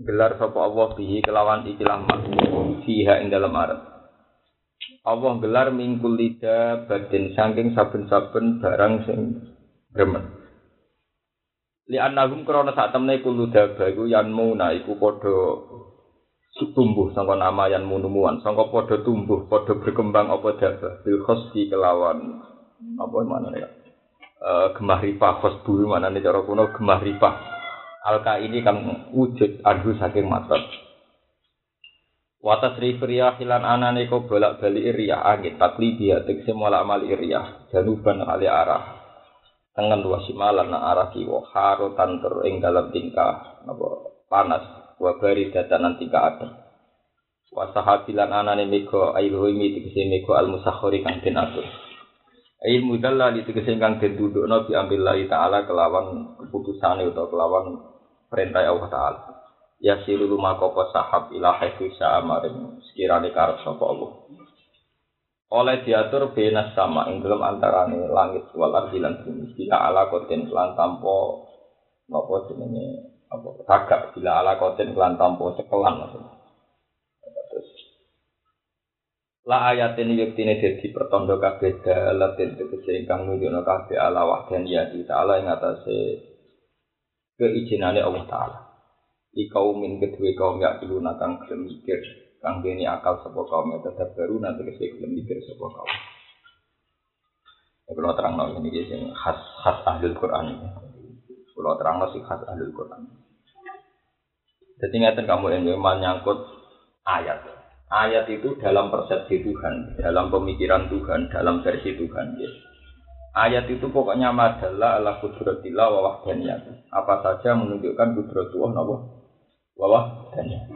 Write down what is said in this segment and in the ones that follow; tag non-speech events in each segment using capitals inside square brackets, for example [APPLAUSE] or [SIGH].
gelar sapa Allah bihi kelawan ikilah makhluk fiha ing dalam arep. Allah gelar mingkul lida batin saking saben-saben barang sing gremet. Li annahum krana sak temne kulo daba iku yanmuna iku padha tumbuh sangka nama yan munumuan sangka padha tumbuh padha berkembang apa daba bil khosdi kelawan apa mana ya uh, gemah rifah khosbu mana cara kuno gemah rifah alka ini kang wujud anhu saking matot Watas rifriyah hilan anane ko bolak balik iriyah angin takli dia tegese mola amal iriyah januban kali arah. Tengen dua simalan na arah kiwo haro tanter ing dalam tingkah apa panas wa bari datanan tingkah ada wasahabilan anane mego ailuhimi tegese mego al musakhori kang den atur. Ilmu dalla di tegese kang den dudukno bi ambillahi taala kelawan keputusane utawa kelawan perintah Allah taala. Ya siru lumakopo sahab ila haitsu sa'amarin sekirane karep sapa Allah. Oleh diatur benas sama ing dalam antarane langit wal ardi lan bumi bila ala koten lan tampo napa jenenge apa tagak bila ala koten lan tampo cekelan maksudnya La ayat ini yektine dadi pertondo kabeh dalatin tegese ingkang nunjukno kabeh ala wahdaniyati ta'ala ing atase keijinane Allah taala. Di kaumin kedua kaum ya dulu kang gelem mikir, kang dene akal sapa kaum ya tetap baru nanti kese gelem mikir sapa kaum. Ya kalau terang nol ini sing khas khas ahli Quran ini. Kalau terang nol sih khas ahli Quran. Jadi ngeten kamu ini menyangkut ayat. Ayat itu dalam persepsi Tuhan, dalam pemikiran Tuhan, dalam versi Tuhan. Ya. Ayat itu pokoknya madalah ala kudratillah wa wahdaniyah. Apa saja menunjukkan kudratullah nawa wa wahdaniyah.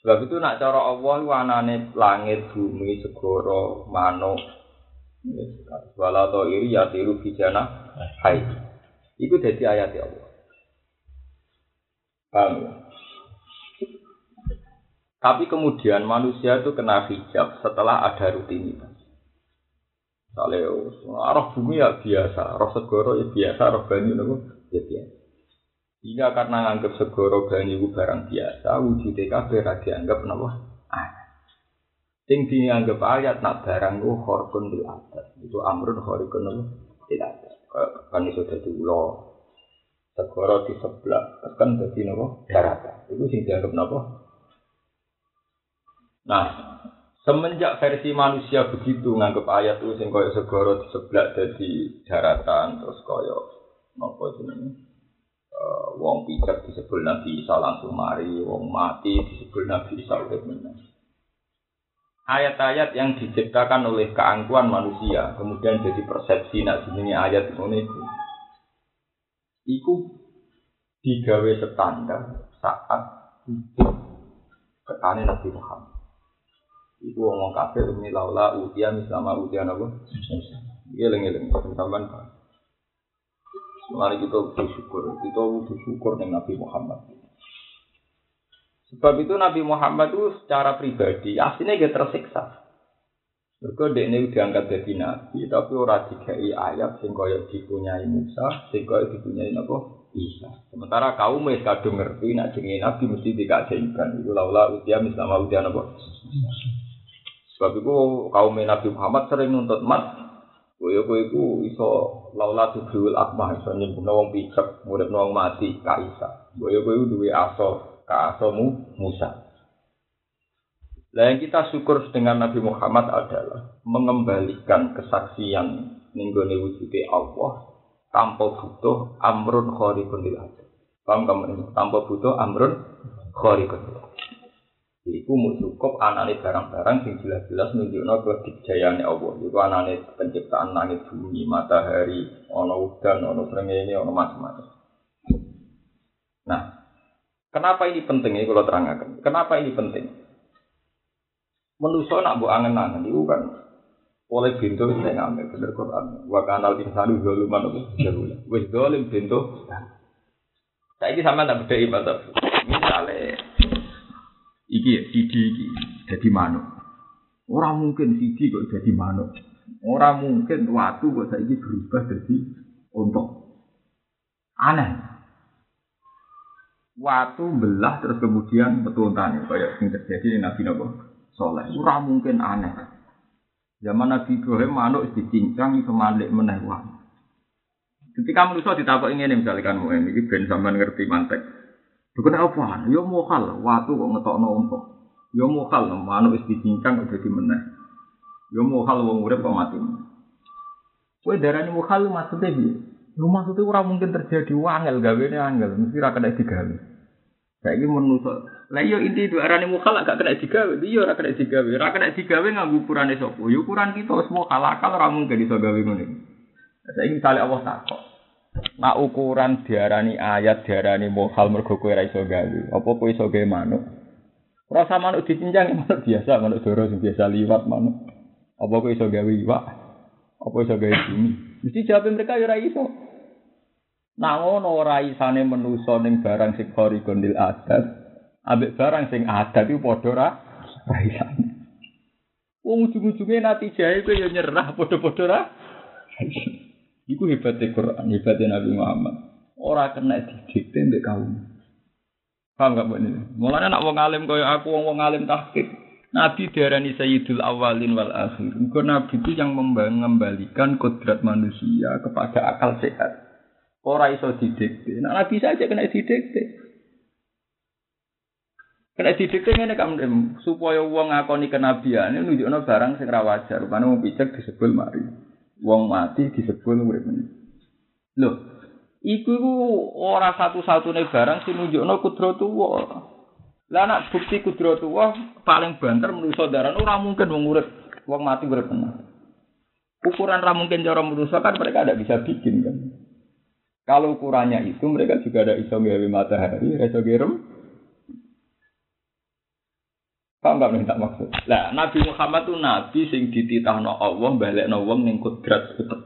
Sebab itu nak cara Allah anane langit, bumi, segoro, manuk, wala to iri ya tiru bijana hai. Itu jadi ayat Allah. Paham ya? Tapi kemudian manusia itu kena hijab setelah ada rutinitas. Misalnya, arah bumi ya biasa, roh segoro ya biasa, roh banyu itu ya biasa. Hingga karena nganggap segoro banyu itu barang biasa, wujud TKB dianggap apa? Ayat. Sing dianggap ayat nak barang itu horkun bil adat. Itu amrun horkun bil adat. Kan itu jadi ulo. Segoro di sebelah, kan jadi apa? Daratan. Itu sing dianggap apa? Nah, semenjak versi manusia begitu nganggep ayat itu sing koyo segoro sebelah jadi daratan terus koyo nopo jenenge uh, wong pijak disebut Nabi Isa langsung mari, wong mati disebut Nabi Isa urip. Ayat-ayat yang diciptakan oleh keangkuhan manusia kemudian jadi persepsi nak jenenge ayat ngono iku. Iku digawe standar saat hidup ketane Nabi Muhammad. Iku ngomong kafir ini laula utia misalnya utia apa? Iya lengi lengi sampean. Mari kita bersyukur, kita bersyukur dengan Nabi Muhammad. Sebab itu Nabi Muhammad itu secara pribadi aslinya dia tersiksa. Mereka ini diangkat jadi nabi, tapi orang dikai ayat sing kaya dipunyai Musa, sing kaya dipunyai apa? Isa. Sementara kaum wis kadung ngerti nak jenenge nabi mesti dikajaikan. Iku laula utia misalnya utia apa? Sebab itu kaum Nabi Muhammad sering nuntut mat. Kowe kowe iku iso laula tudul akmah iso nyembunyi wong picek, murid wong mati ka Isa. Kowe kowe duwe aso ka asomu Musa. Nah yang kita syukur dengan Nabi Muhammad adalah mengembalikan kesaksian ninggone wujude Allah tanpa butuh amrun khariqun lil Paham kamu Tanpa butuh amrun khariqun Iku mau cukup anane barang-barang sing jelas-jelas nunjukno kedikjayaan Allah. Iku anane penciptaan langit bumi, matahari, ono udan, ono srengenge, ono macam-macam. Nah, kenapa ini penting ini kalau terangkan? Kenapa ini penting? Manusa nak mbok angen-angen iku kan oleh pintu sing ngambil bener Quran. Wa kanal insanu zaluman apa. Wis zalim pintu. Saiki sampean tak bedheki Pak Misale iki ya iki dadi manuk. Ora mungkin sidi kok dadi manuk. Ora mungkin watu kok saiki berubah dadi unta. Aneh. Watu belah terus kemudian metu untane kaya sing terjadi di Nabi Nabi Soleh. Ora mungkin aneh. Zaman Nabi Ibrahim manuk dicincang iso malik meneh. Ketika manusia ditakut ini misalnya kan mau ini ben sampean ngerti mantek. Bukan apa? Yo mokal, waktu kok ngetokno untuk. Yo mokal, manuk wis dicincang kok dadi meneh. Yo mokal wong urip kok mati. Kowe darani mokal maksudnya piye? Lu maksudnya ora mungkin terjadi wangel gawene angel, mesti ra kena digawe. Saiki menungso. Lah yo inti itu arane mokal gak kena digawe, iya ora kena digawe. Ora kena digawe nganggo ukurane sapa? Yo ukuran kita wis mokal akal ora mungkin iso gawe ngene. Saiki misale Allah takok. Nak ukuran diarani ayat diarani mohal mergo kowe ora iso gawe. Apa kowe iso gawe manuk? Ora sama manuk dicincang manuk biasa, manuk doro sing biasa liwat manuk. Apa kowe iso gawe iwak? Apa iso gawe bumi? Mesti jawab mereka ya ora iso. Nah ngono ora isane manusa ning barang sing khori gondil adat. Ambek barang sing adat iku padha ora isane. Wong ujung-ujunge natijahe kowe ya nyerah padha-padha ora. Iku hebatnya Quran, hebatnya Nabi Muhammad. Orang kena didikte mbek kaum. Paham gak ini? Mulanya nak wong alim kaya aku wong wong alim tahqiq. Nabi diarani Sayyidul Awalin wal Akhir. Engko Nabi itu yang mengembalikan kodrat manusia kepada akal sehat. Ora iso didikte. Nah, Nabi saja kena didikte. Kena didikte ngene kan supaya wong ngakoni kenabian nunjukno barang sing wajar. Rupane picek disebut mari. Wong mati disebut urip meneh. Lho, iku iku ora satu-satune barang sing nunjukno kudratullah. Lah nek bukti kudratullah paling banter manusa daran ora mungkin wong urip, wong mati urip meneh. Ukuran ra mungkin cara manusa kan mereka tidak bisa bikin kan. Kalau ukurannya itu mereka juga ada iso gawe matahari, iso gerem. Paham gak minta maksud? Lah Nabi Muhammad tuh nabi sing dititahno Allah balekno wong ning kodrat utek.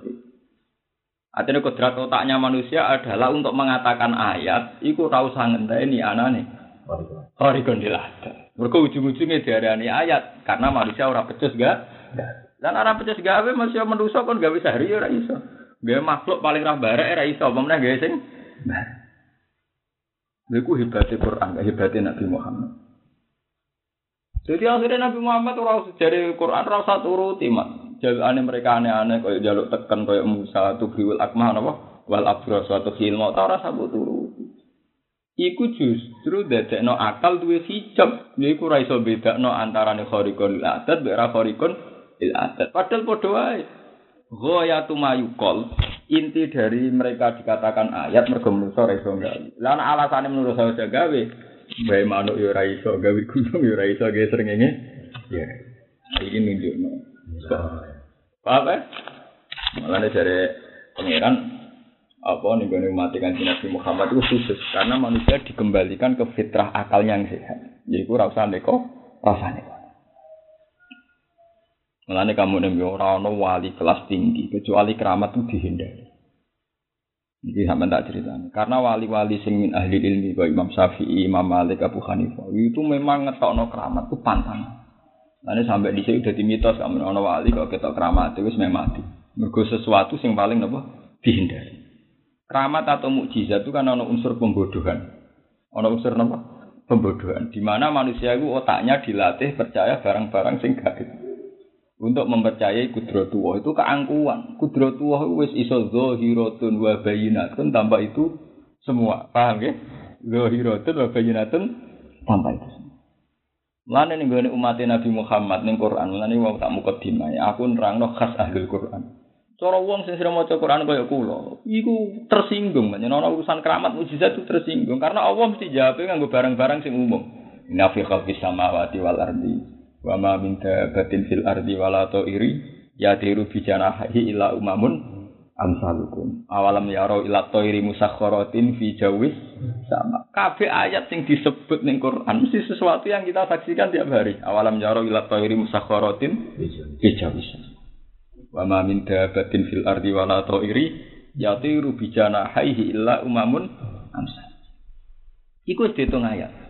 Artinya kodrat otaknya manusia adalah untuk mengatakan ayat, iku ora usah ngenteni anane. Horikon dilada. Mereka ujung-ujungnya diarani ayat karena manusia ora pecus gak? Dan orang pecus gawe manusia manusia kan gawe sehari ora iso. Gawe makhluk paling rah barek ora iso, apa meneh gawe sing. Lha hebate Quran, Nabi Muhammad. Jadi akhirnya Nabi Muhammad ora dari Quran ora usah turuti mak. Jalane mereka aneh-aneh koyo jaluk tekan koyo Musa tubriul akmah napa wal abra suatu khilma ta ora sabut turuti. Iku justru dadekno akal duwe hijab. Iku ora iso bedakno antarane khariqul adat mek ora khariqun il adat. Padahal padha wae. Ghayatu mayukol inti dari mereka dikatakan ayat mergo manusa ora iso gawe. Lah alasane manusa ora gawe, Bae manuk yo ora iso gawe gunung yo. Ya. Iki nunjukno. Paham ya? Malah dari pangeran apa nih gue mati kan Nabi Muhammad itu khusus karena manusia dikembalikan ke fitrah akalnya yang sehat. Jadi gue rasa neko. Malah kamu nih orang wali kelas tinggi kecuali keramat itu dihindari. Jadi sampai tak cerita. Karena wali-wali sing min ahli ilmi kayak Imam Syafi'i, Imam Malik, Abu Hanifah itu memang ngetokno keramat itu pantang. Nanti sampai di sini udah mitos kamu ono wali kalau kita keramat itu memang mati. Mergo sesuatu sing paling apa dihindari. Keramat atau mukjizat itu kan ono unsur pembodohan. Ono unsur apa? Pembodohan. Di mana manusia itu otaknya dilatih percaya barang-barang sing gaib untuk mempercayai kudratullah itu keangkuhan. Kudratullah wis iso zahiratun wa bayinatun tanpa itu semua. Paham ya? Zahiratun wa bayinatun tanpa itu semua. Mulane ning umat Nabi Muhammad ning Quran, mulane wong tak mukadimah ya, aku nerangno khas ahli Quran. Cara wong sing sering maca Quran kaya kula, iku tersinggung, banyak ana urusan keramat mujizat itu tersinggung karena Allah mesti jawab nganggo barang-barang sing umum. Inna fi khalqis samawati wal ardi wa ma min dabatin fil ardi wala iri ya diru bi janahi ila umamun amsalukum. Awalam yaro ila toiri musakharatin fi jawis sama. Kabeh ayat sing disebut ning Quran mesti sesuatu yang kita saksikan tiap hari. Awalam yaro ila toiri musakharatin fi jawis. Wa ma min dabatin fil ardi wala toiri yatiru bi janahihi illa umamun amsal. Iku wis diitung ayat.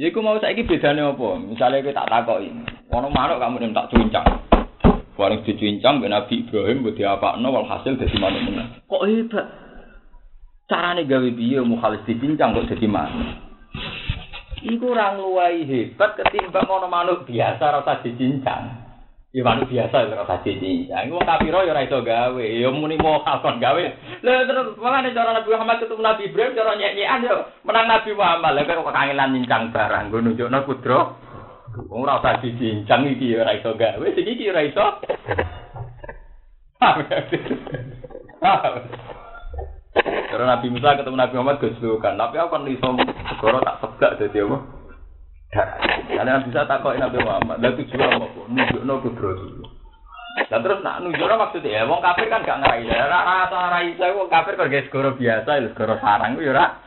Ya iku mau saiki bedane apa? Misale kowe tak takoki, ono manuk kamu ning tak cuncang. Bareng dicuncang ben Nabi Ibrahim mbok diapakno walhasil dadi manuk meneh. Kok hebat. Carane gawe piye mukhalis dicincang kok dadi manuk. Iku ora ngluwahi hebat ketimbang ono manuk biasa rasa dicincang. Ya manuk biasa ora rasa dicincang. Wong kafir ya ora iso gawe, ya muni mokal kon gawe. Lah terus malah cara Nabi Muhammad ketemu Nabi Ibrahim cara nyek-nyekan yo menang Nabi Muhammad. Lah kok kangelan nyincang barang, nggo nunjukno kudro. Wong ora usah dicincang iki ora iso gawe, sing iki ora iso. Karena Nabi Musa ketemu Nabi Muhammad goslokan, tapi aku kan iso segoro tak tegak dadi apa? Karena Nabi Musa takoki Nabi Muhammad, lha tujuan apa? Nunjukno kudro dulu. Lah terus nak nunjukno maksudnya ya wong kafir kan gak ngerai. Ya rasa rai wong kafir kok segoro biasa, ya segoro sarang ya.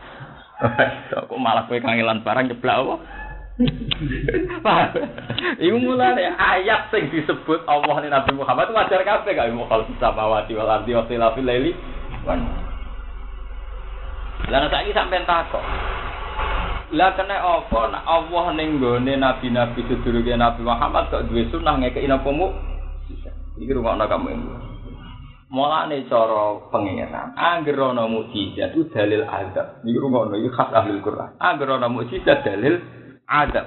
[LAUGHS] Kok malah kowe kangelan barang jeblak apa? [LAUGHS] Iku mulane ayat sing disebut Allah ning Nabi Muhammad itu wajar kabeh gak mau kalau samawati wal ardi wa tilafil laili. Lah saiki sampean takok. Lah kena apa nak Allah ning gone nabi-nabi sedurunge Nabi Muhammad kok duwe sunah ngekeki napa mu? Iki rungokno kamu ini. Mulane cara pangeran, angger ana mukjizat itu dalil azab. Iki rungokno iki khas ahli Quran. Angger ana mukjizat dalil adab.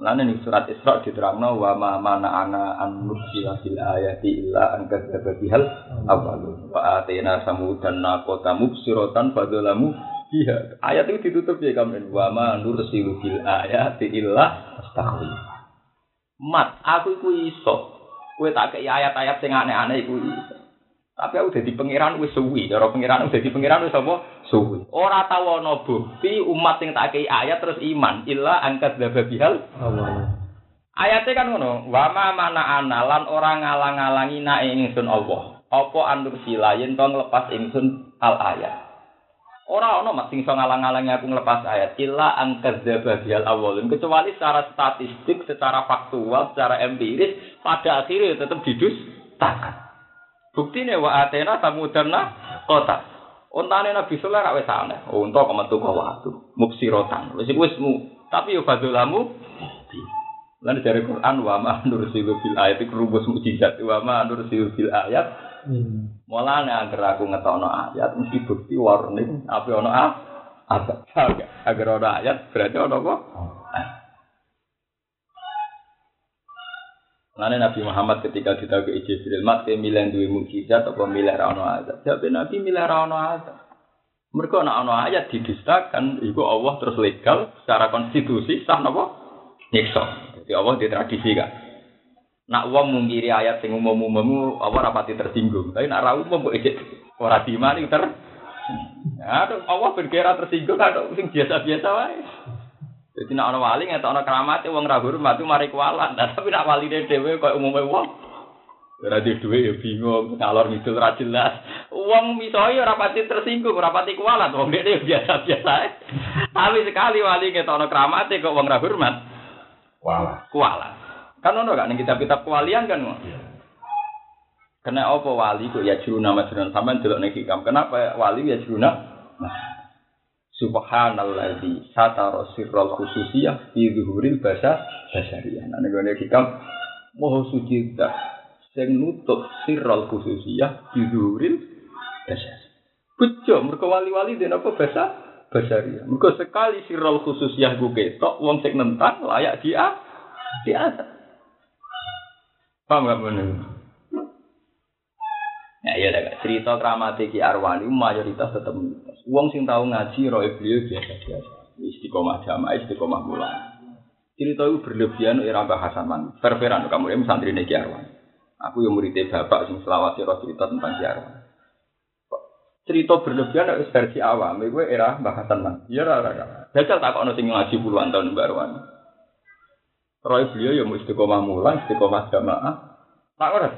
Lalu nih surat Isra diterangno wa ma mana ana an nursila fil ayati illa an kadzdzaba bihal awwal wa samudan naqata mubsiratan fadzalamu biha. Ayat itu ditutup ya kamu wa ma nursilu fil ayati illa astaghfir. Mat, aku iku iso. Kowe tak kei ayat-ayat sing aneh-aneh iku iso. Tapi aku jadi pangeran wis suwi, cara pangeran udah di pangeran wis apa? Suwi. Ora tau ana bukti umat sing tak kei ayat terus iman illa angkat dzababihal Allah. Ayatnya kan ngono, wa ma mana analan orang ngalang-alangi na ingsun Allah. Apa andur silayen to nglepas ingsun al ayat. Ora ono mak sing ngalang-alangi aku nglepas ayat illa angkat dzababihal awalun kecuali secara statistik, secara faktual, secara empiris pada akhirnya tetap didus takat. Bukti nih wa atena samudana kota. Ontane Nabi Sulaiman rak wis aneh. Unta kok metu kok watu. Muksirotan. Wis iku wis mu. Tapi yo fadzulamu. Lan dari Quran wa ma nursilu bil ayat iku rumus mukjizat wa ma nursilu bil ayat. Hmm. Mulane agar aku ngetokno ayat mesti bukti warning apa ono ah. Apa? Agar ono ayat berarti ono apa? Lalu Nabi Muhammad ketika kita ke Jibril, mat ke milih dua mukjizat atau milih rano ayat. Jadi Nabi milih rano ayat. Mereka nak ono ayat didustakan, ibu Allah terus legal secara konstitusi sah nopo nyiksa. Jadi Allah di tradisi kan. Nak uang mungkiri ayat sing umum umum Allah rapati tersinggung. Tapi nak rawu umum kok ijek ora dimani ter. Ya, Allah berkira tersinggung ada sing biasa biasa wae. Jadi nak orang wali orang keramat, uang ragu rumah itu mari kualat. Nah, tapi nak wali dewe kau umumnya uang. Berarti duwe ya bingung, ngalor ngidul ra jelas. Wong misalnya rapati tersinggung, rapati kualat, wong dia biasa-biasa. Tapi sekali wali ngetokno kramate kok wong ra hormat. Kualat. Kualat. Kan ono gak ning kitab-kitab kewalian kan. Kena apa wali kok ya juruna majrun sampean delok ning hikam. Kenapa wali ya juruna? Nah, Subhanalladzi satara sirral khususiyah fi zuhuril basa basariyah. Nah nek ngene hikam moho suci dah sing nutup sirral khususiyah fi zuhuril basar. Bejo mergo wali-wali dene apa basa basariyah. Mergo sekali sirral khususiyah ku ketok wong sing nentang layak dia di atas. Paham gak bener? Ya iya dah cerita keramat Ki Arwani mayoritas tetap mitos. Uang sing tahu ngaji roy beliau biasa-biasa. Istiqomah jamaah, istiqomah bulan. Cerita itu berlebihan era bahasan man. Perperan kamu ini santri Ki Arwani. Aku yang muridnya bapak sing selawat cerita tentang Ki Arwani. Cerita berlebihan itu versi awam. Itu era bahasan man. Iya rara. Jajal tak kok ngaji puluhan tahun Mbak Arwani. Roy beliau yang istiqomah mulan, istiqomah jamaah. Tak ora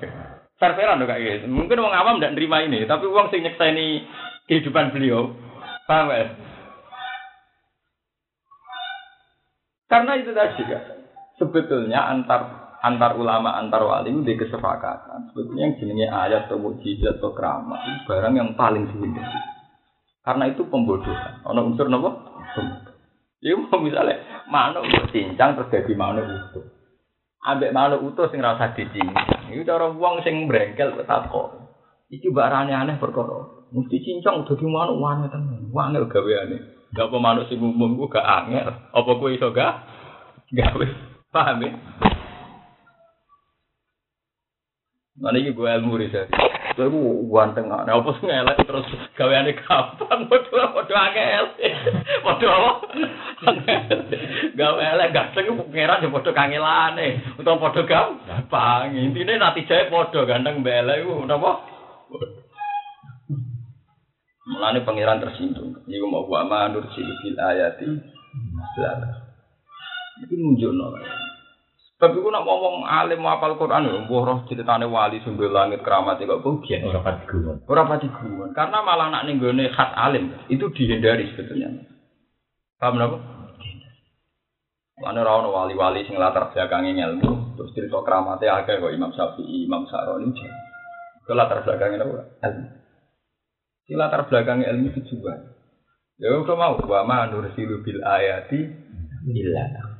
fair-fairan kayak gitu. Mungkin orang awam tidak nerima ini, tapi uang sing nyekseni kehidupan beliau, paham ya? Karena itu tadi kan, sebetulnya antar antar ulama antar wali di kesepakatan sebetulnya yang jenenge ayat atau mujizat atau keramat itu barang yang paling dihindari karena itu pembodohan ono unsur nopo Ya mau misalnya manuk cincang terus jadi manuk utuh. Ambek manuk utuh sing rasa dicincang. Itu cara wong sing brengkel kok iki barane aneh perkara. Mesti cincang udah di manuk wangi tenan wangi gaweane. Gak apa manuk sing umum ku gak angel. Apa kuwi iso gak? Gawe paham ya? Mana ini gue ilmu riset. Kowe ku ganteng ana Nek opo sing elek terus gaweane kapan [LAUGHS] padha padha angel. Padha apa? [LAUGHS] Gawe elek ganteng ku pengeran yo padha kangelane. Utawa padha gam. Gampang. Intine natijae padha ganteng mbek elek ku napa? Mulane pangeran tersinggung. Iku mau gua manut sing ayati. Lah. Iki nunjukno. Tapi ku nak ngomong alim apal Quran ya, mbah roh ceritane wali sumber langit keramat kok bugian. Ora pati guyon. Ora pati guyon. Karena malah nak ning gone khas alim itu dihindari sebetulnya. Paham napa? Mana ora ono wali-wali sing latar belakangnya ilmu, terus cerita keramatnya akeh kok Imam Syafi'i, Imam Sa'roni. Ke latar belakangnya apa? Ilmu. Si latar belakangnya ilmu itu juga. Ya kok mau wa ma nursilu bil ayati illa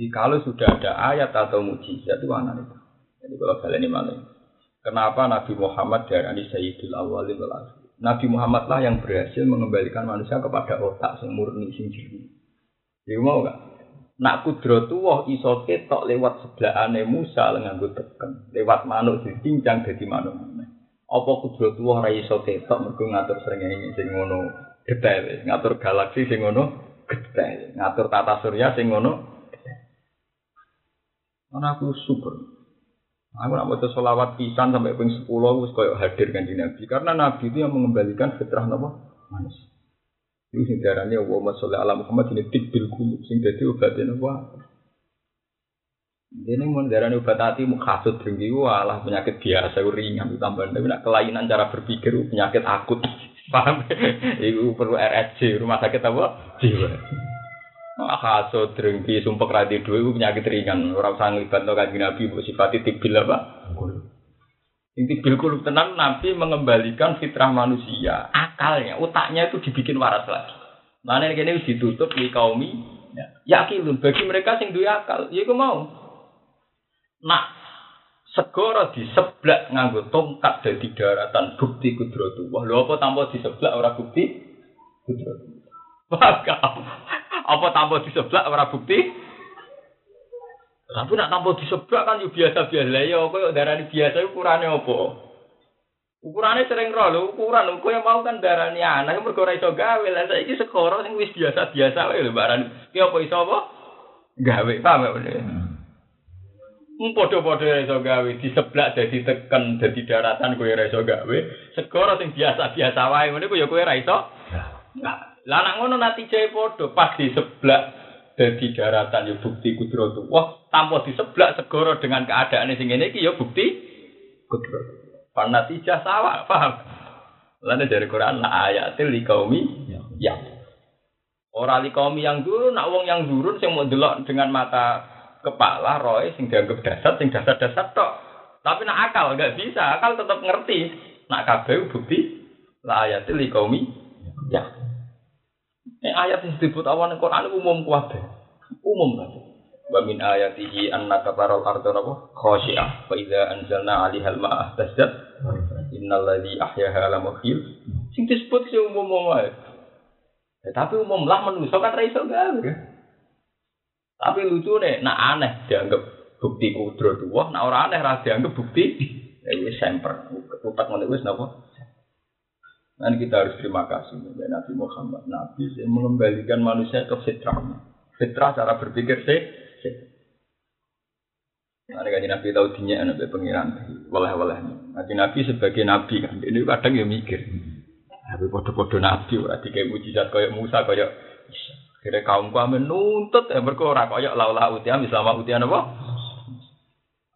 jadi kalau sudah ada ayat atau mujizat itu anak itu. Jadi kalau kalian ini. Kenapa Nabi Muhammad dari Sayyidul Awalil wal Nabi Muhammad lah yang berhasil mengembalikan manusia kepada otak yang murni jernih. Jadi mau gak? Nak kudrotu wah iso ketok lewat sebelahane Musa nganggo teken, lewat manuk dicincang dadi manuk meneh. Apa kudrotu wah ra iso ketok mergo ngatur srengenge sing ngono detail, ngatur galaksi sing ngono detail, ngatur tata surya sing ngono karena aku syukur. Aku nak baca solawat pisan sampai ping sepuluh, aku kayak hadir kan di Nabi. Karena Nabi itu yang mengembalikan fitrah apa? Manusia. Itu sing darahnya Allahumma sholli ala Muhammad ini tibbil kulub sing dadi obatnya apa? Ini mau darahnya obat hati mukhasut tinggi walah penyakit biasa ringan tambah tapi nak kelainan cara berpikir penyakit akut [LAUGHS] paham? Iku perlu RSC rumah sakit apa? Jiwa. Hasud, drengki, sumpek radi dua itu penyakit ringan. Orang usah ngelibat no kaji Nabi, bu sifati tibil apa? Inti bil kulub tenang Nabi mengembalikan fitrah manusia, akalnya, otaknya itu dibikin waras lagi. Mana ini kini ditutup di kaumi, ya. yakin bagi mereka sing duwe akal, ya aku mau. Nak segoro di sebelah nganggo tongkat dari daratan bukti kudrotu. Wah, lo apa tanpa di sebelah orang bukti kudrotu. [LAUGHS] Wah, apa tanpa di sebelah ora bukti? Tapi nak tanpa di sebelah kan yo biasa-biasa lah ya kok darani biasa ukurannya apa? Ukurannya sering roh lho, ukuran kok yang mau kan darani anak mergo ora iso gawe. Lah saiki sekoro sing wis biasa-biasa wae lho barani. Ki apa iso apa? Gawe, paham ya? Podo-podo iso gawe di sebelah jadi tekan jadi daratan kowe ora iso gawe. Segoro sing biasa-biasa wae ngene ya kowe ora iso. Nah, lah nak ngono nanti jaya podo pas di sebelah dari daratan ya bukti kudrotu. Wah, tanpa di sebelah segoro dengan keadaan sing ngene iki ya bukti kudrotu. Panatijah sawah, paham? Lalu dari Quran la ayatil liqaumi ya. Ora liqaumi yang turun, nak wong yang turun sing mau delok dengan mata kepala roy sing dianggap dasar sing dasar-dasar tok. Tapi nak akal nggak bisa, akal tetap ngerti. Nak kabeh bukti la ayatil liqaumi. Ini ayat yang disebut awan Quran umum kuat Umum kan. Wa min ayatihi annaka taral arda napa khashi'ah fa idza anzalna 'alaiha al-ma'a tasjad innal ladzi ahyaha la muhyil sing disebut sing umum wae. Ya, tapi umum lah manusa kan ra iso gawe. Tapi lucu nih, nak aneh dianggap bukti kudrat wah, nak ora aneh ra dianggap bukti ya wis semper. Ngono wis napa? Dan kita harus terima kasih kepada Nabi Muhammad, Nabi yang mengembalikan manusia ke fitrahnya. Fitrah cara berpikir sih. Nah, kan Nabi tahu dinya anak pengiran, walah Nanti Nabi sebagai Nabi kan, ini kadang ya mikir. Tapi podo-podo Nabi, berarti kayak mujizat kayak Musa kayak Kira kaum kami nuntut ya berkora kayak laulah utiam Islam utian apa?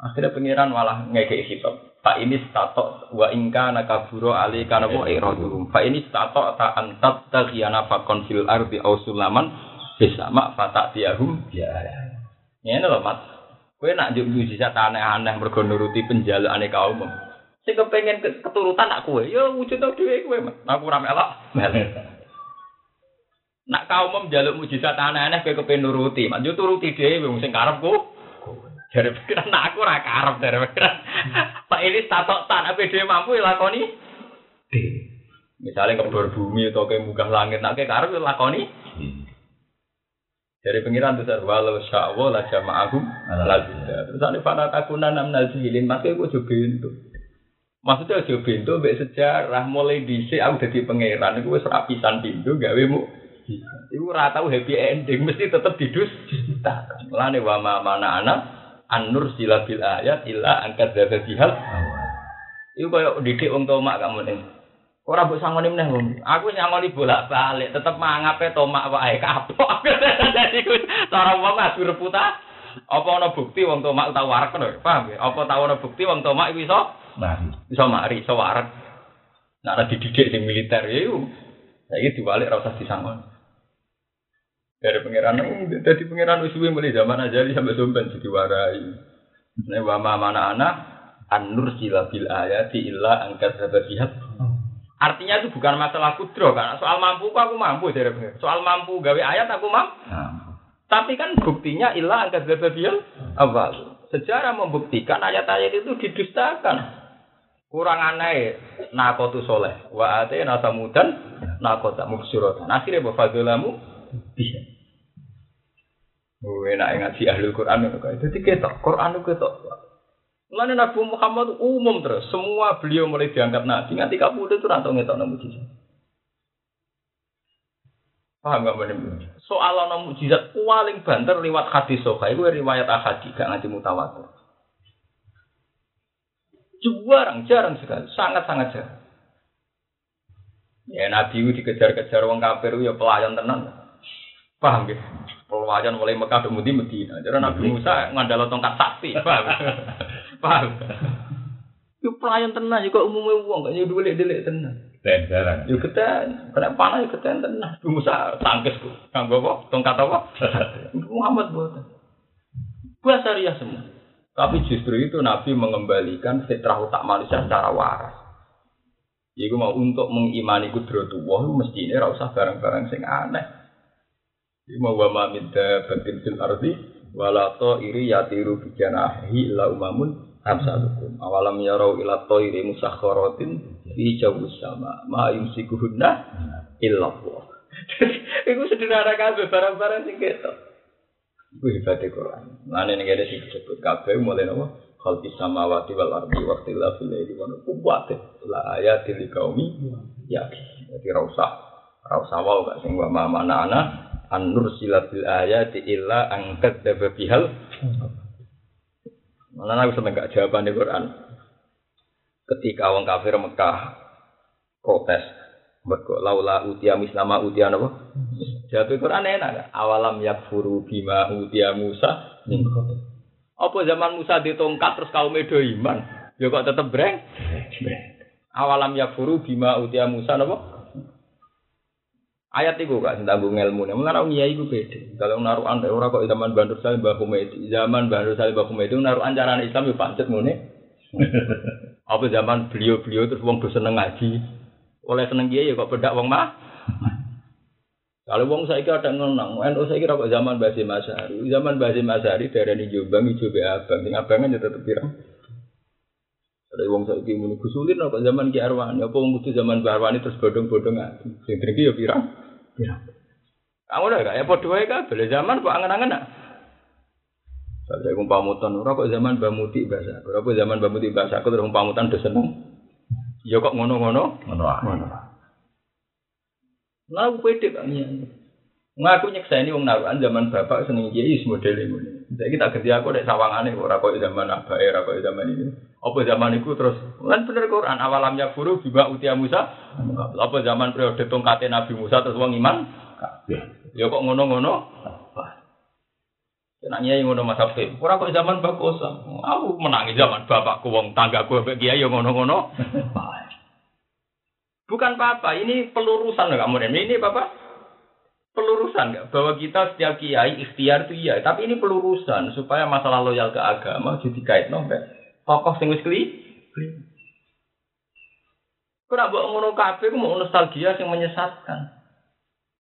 Akhirnya pangeran malah ngekei hitop. Pak ini stato wa ingka nakaburo ali kana wa iradum. Pak ini stato ta antat taghiyana fakon fil ardi au sulaman bisama fatak tiahum ya. Ini lho Mas. Kowe nak njuk mujizat aneh-aneh mergo nuruti penjalukane kaum. Sing kepengen keturutan nak kowe, ya wujud dhewe kowe, Mas. Aku ora melok. Nak kaum njaluk mujizat aneh-aneh kowe kepengen nuruti. Yo turuti dhewe wong sing karepku. Dari pikiran nah aku ora karep dari pikiran. Pak ini tatok tan apa dia mampu lakoni? Misalnya kebor bumi atau ke munggah langit nak ke karep lakoni? Dari pengiran tuh walau sya'wa la jama'ahum la Terus ane fana takuna nam nazilin makanya gue coba itu. Maksudnya coba itu mbek sejarah mulai dhisik aku dadi pangeran iku wis rapisan pintu gawe mu. Iku ora tau happy ending mesti tetep didus. Mulane wa mana anak An-nur sila bil ayat illa angkat dada bihal. Iku koyo didik wong tomak kamu ning. Ora mbok sangoni meneh wong. Aku nyangoni bolak-balik, tetep mangape tomak wae [LAUGHS] kapok. Dadi cara wong adu reputa. Apa ana bukti wong tomak tau warak lho, paham ya? Apa tau ana bukti wong tomak iku iso mari. Iso mari, iso warak. Nek ada dididik sing militer ya iku. Saiki diwalik ora usah disangoni. Dari pangeran jadi pangeran usuwi mulai zaman aja sampai dompet jadi warai ini wama mana anak anur sila bil ayati illa angkat sababiyat artinya itu bukan masalah kudro kan soal mampu aku mampu dari pangeran. Soal mampu gawe ayat aku mampu. Tapi kan buktinya illa angkat sababiyat awal. Sejarah membuktikan ayat-ayat itu didustakan. Kurang aneh nakotu soleh. Wa ate nasamudan nakota mubsyuratan akhirnya bafadulamu bisa. Oh, enak ngaji ahli Quran itu kayak jadi ketok Quran itu ketok. Mulane Nabi Muhammad umum terus, semua beliau mulai diangkat nabi nganti kabudut itu rantau ngetok nang mujizat. Paham gak bener? Soal ana mujizat paling banter lewat hadis sahih itu riwayat ahadi gak nganti mutawatir. Jarang, jarang sekali, sangat-sangat jarang. Ya Nabi itu dikejar-kejar wong kafir ya pelayan tenan. Paham ya? Pelayan mulai Mekah ke Medina. Jadi Nabi Musa ngandalo tongkat sakti. Paham? [LAUGHS] Paham? Itu pelayan tenang juga umumnya uang gak nyuduh delik tenang. Dan jarang. Yuk kita kena panah yuk kita tenang. Nabi Musa tangkis ku. Kanggo apa? Tongkat apa? [LAUGHS] Muhammad buat. Bahasa ria semua. Tapi justru itu Nabi mengembalikan fitrah utak manusia secara waras. Iku mau untuk mengimani kudratullah mesti ini usah barang-barang sing aneh. Ima wa ma min dabatin fil ardi wala iri yatiru bi janahi illa umamun amsalukum. Awalam yarau ila ta'iri musakharatin fi jawus sama ma yumsikuhunna illa Allah. [LAUGHS] Iku sederhana kabeh barang-barang sing ketok. Iku hebatnya Quran. Mana nih ada sih disebut kabeh mulai nopo khalqi samawati wal ardi wa ikhtilafil laili wa nubuwwati la ayatil liqaumi ya. Jadi ra usah ra usah wae gak sing wa mana ana an-nur silatil ayati illa angkat daba bihal. Malah aku seneng gak jawaban di Quran. Ketika orang kafir Mekah protes, mergo laula utia mislama utia napa? Jawab Quran enak. Awalam yakfuru bima utia Musa Apa zaman Musa ditongkat terus kaum edo iman? Ya kok tetep breng? Awalam yakfuru bima utia Musa napa? Ayat itu gak tanggung ilmu nih. Mengenai orang iya itu beda. Kalau naruh anda orang kok zaman Bandur Salim Mbah Kumedi, zaman Bandur Salim Mbah Kumedi naruh ancaran Islam itu pancet mune. Apa zaman beliau-beliau terus wong seneng ngaji. Oleh seneng dia ya kok bedak wong mah. Kalau wong saya kira ada ngenang, NU saya kira kok zaman Basim Masari, zaman Basim Masari daerah di Jombang, itu abang, tinggal abangan ya tetap pirang. Ada wong saya kira menunggu sulit, kok zaman Ki Arwani, apa wong butuh zaman Arwani terus bodong-bodong ngaji, sing ya pirang. Ya. Kamu udah gak ya podo wae kabeh zaman kok angen-angen nak. Saya pamutan, ora kok zaman bamuti bahasa. Ora kok zaman bamuti bahasa aku terus pamutan do seneng. Ya kok ngono-ngono? Ngono ae. Lah aku pede kok Ngaku nyekseni wong naruhan zaman bapak seneng kiai is model ini. Jadi kita ganti aku dek sawangane ora kok zaman abah ora kok zaman ini. Apa zaman itu terus kan bener Quran awalamnya guru biba utia Musa. Apa zaman periode tongkate Nabi Musa terus wong iman? Ya kok ngono-ngono? Nanya yang ngono Mas Hafid. Ora kok zaman bagus. Aku menangi zaman bapakku wong tanggaku mbek kiai yo ngono-ngono. [LAUGHS] Bukan apa-apa, ini pelurusan loh kamu Ini Bapak pelurusan nggak bahwa kita setiap kiai ikhtiar itu iya, tapi ini pelurusan supaya masalah loyal ke agama jadi kait nombek tokoh sing wis kli. Kena buat ngono kabeh mau nostalgia yang menyesatkan.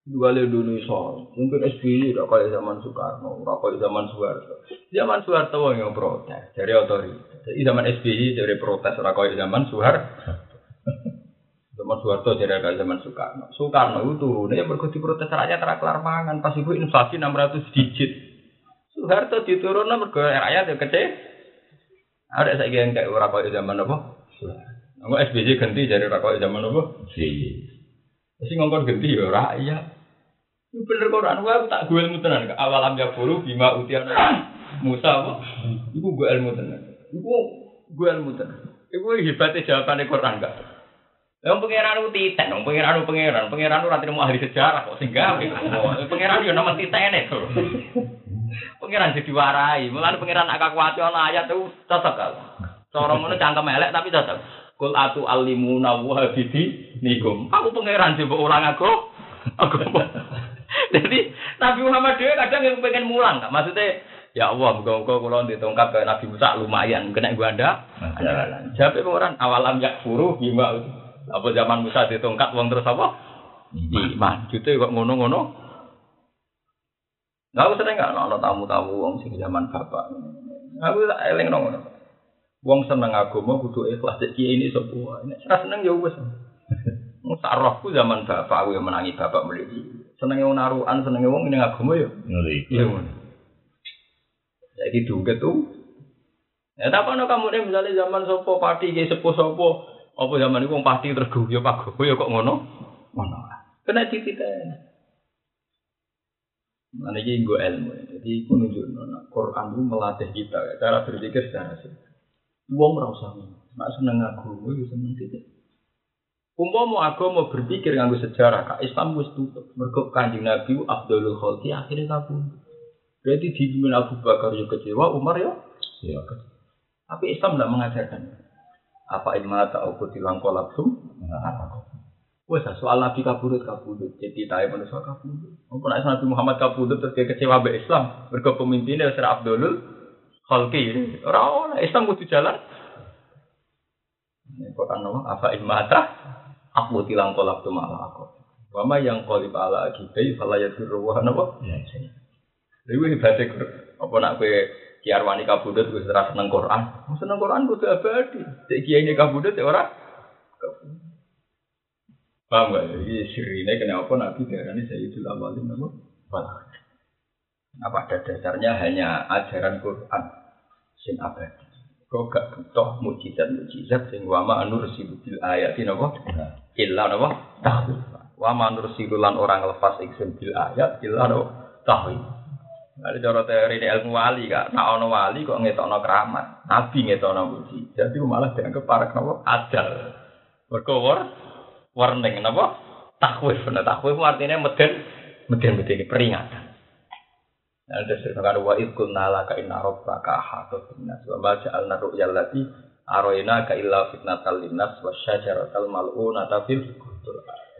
Dua le dulu soal, mungkin SBY udah kayak zaman Soekarno, udah kayak zaman Soeharto. Zaman Soeharto yang protes dari otoritas. Jadi zaman SBY dari protes, udah kayak zaman Soeharto. Zaman Soeharto jadi agak zaman Soekarno. Soekarno itu turunnya berkuti protes rakyat kelar mangan pas ibu inflasi 600 digit. Soeharto diturunnya mergo rakyat yang kecil. Ada saya yang kayak orang kaya zaman apa? Nggak SBY ganti jadi orang kaya zaman apa? Si. Mesti ngongkon ganti ya rakyat. Bener Quran, gua tak gue ilmu tenan. Awal amja buru bima utian Musa apa? Iku gue ilmu tenan. Iku gue ilmu tenan. Iku hebatnya jawabannya Quran gak? Yang pangeran itu titen, yang pangeran itu pangeran, pangeran itu nanti mau ahli sejarah kok sehingga [LAUGHS] pangeran itu nama titen itu. Pangeran jadi warai, mulai pangeran agak kuat ayat itu cocok kan. Corong mana cangkem elek tapi cocok. Kul atu alimuna wa bidi nikum. Aku pangeran coba ulang aku. Aku. Jadi Nabi Muhammad dia kadang yang pengen mulang, tak? maksudnya Ya Allah, muka-muka kalau ditongkap ke Nabi Musa lumayan, kena gua ada. Jawab orang awalam yak furu bima apa zaman Musa ditongkat uang terus apa? Iman. Gitu kok ngono-ngono. Nggak usah nggak ada tamu-tamu uang sing zaman bapak. Aku tak eling ngono. Wong seneng agama kudu ikhlas cek kiai ini sapa wae. Nek ora seneng ya wis. [LAUGHS] Wong sarahku zaman bapak aku yang menangi bapak mriki. Senenge wong narukan, senenge wong ning agama ya. Iya ngono. Saiki duket tuh. Ya tak ono kamu nih misalnya zaman sopo pati kiai sepuh sopo apa zaman wong pati terus guyu pak guyu kok ngono? Ngono. Kena tititen. Nah, ini gue ilmu. Jadi, aku nunjuk, Quran itu melatih kita, cara berpikir secara sih. Ora usah Nek seneng agama ya seneng titik. Umpama agama berpikir nganggo sejarah, kak Islam wis tutup. Mergo Kanjeng Nabi Abdul Khalqi akhirnya kabur. Berarti dipimpin Abu Bakar juga kecewa, Umar ya? Ya. Tapi Islam tidak mengajarkan. Apa imata aku tilang kolapsum? Wes soal Nabi kabudut kabudut. Jadi tahu manusia kabudut. Mumpun Nabi Muhammad kabudut terus dia kecewa be Islam. Mergo pemimpinnya Sir Abdul Khalqi. Ora Islam kudu jalan. Quran nama apa imata aku tilang kolak tu malah aku. Wama yang kolib ala akibai fala yadur wa napa? Ya. Dewi hebatnya apa nak kowe kiar wani kabudut wis ora seneng Quran. Seneng Quran kudu abadi. Cek kiai ini kabudut ya ora. Paham gak? Jadi sirine kenapa Nabi darani Sayyidul Awalin apa? Apa pada dasarnya hanya ajaran Quran sing abadi. Kok gak butuh mujizat-mujizat sing wa ma nursilu bil ayatin apa? Illa apa? Tahwil. Wa ma nursilu lan orang lepas iksun bil ayat illa apa? Tahwil. Ada cara teori ini ilmu wali kak, nah ono wali kok ngetokno keramat, nabi ngetokno mujizat, itu malah dianggap para kenapa? Adal, berkowar, warning kenapa, takwif, nah takwif artinya meden, meden meden peringatan. Ada ceritakan wa ikun nala ka inna rabbaka hatot binas wa ma ja'alna ru'yal lati aroina ka illa fitnatal linnas wa syajaratal mal'unata fil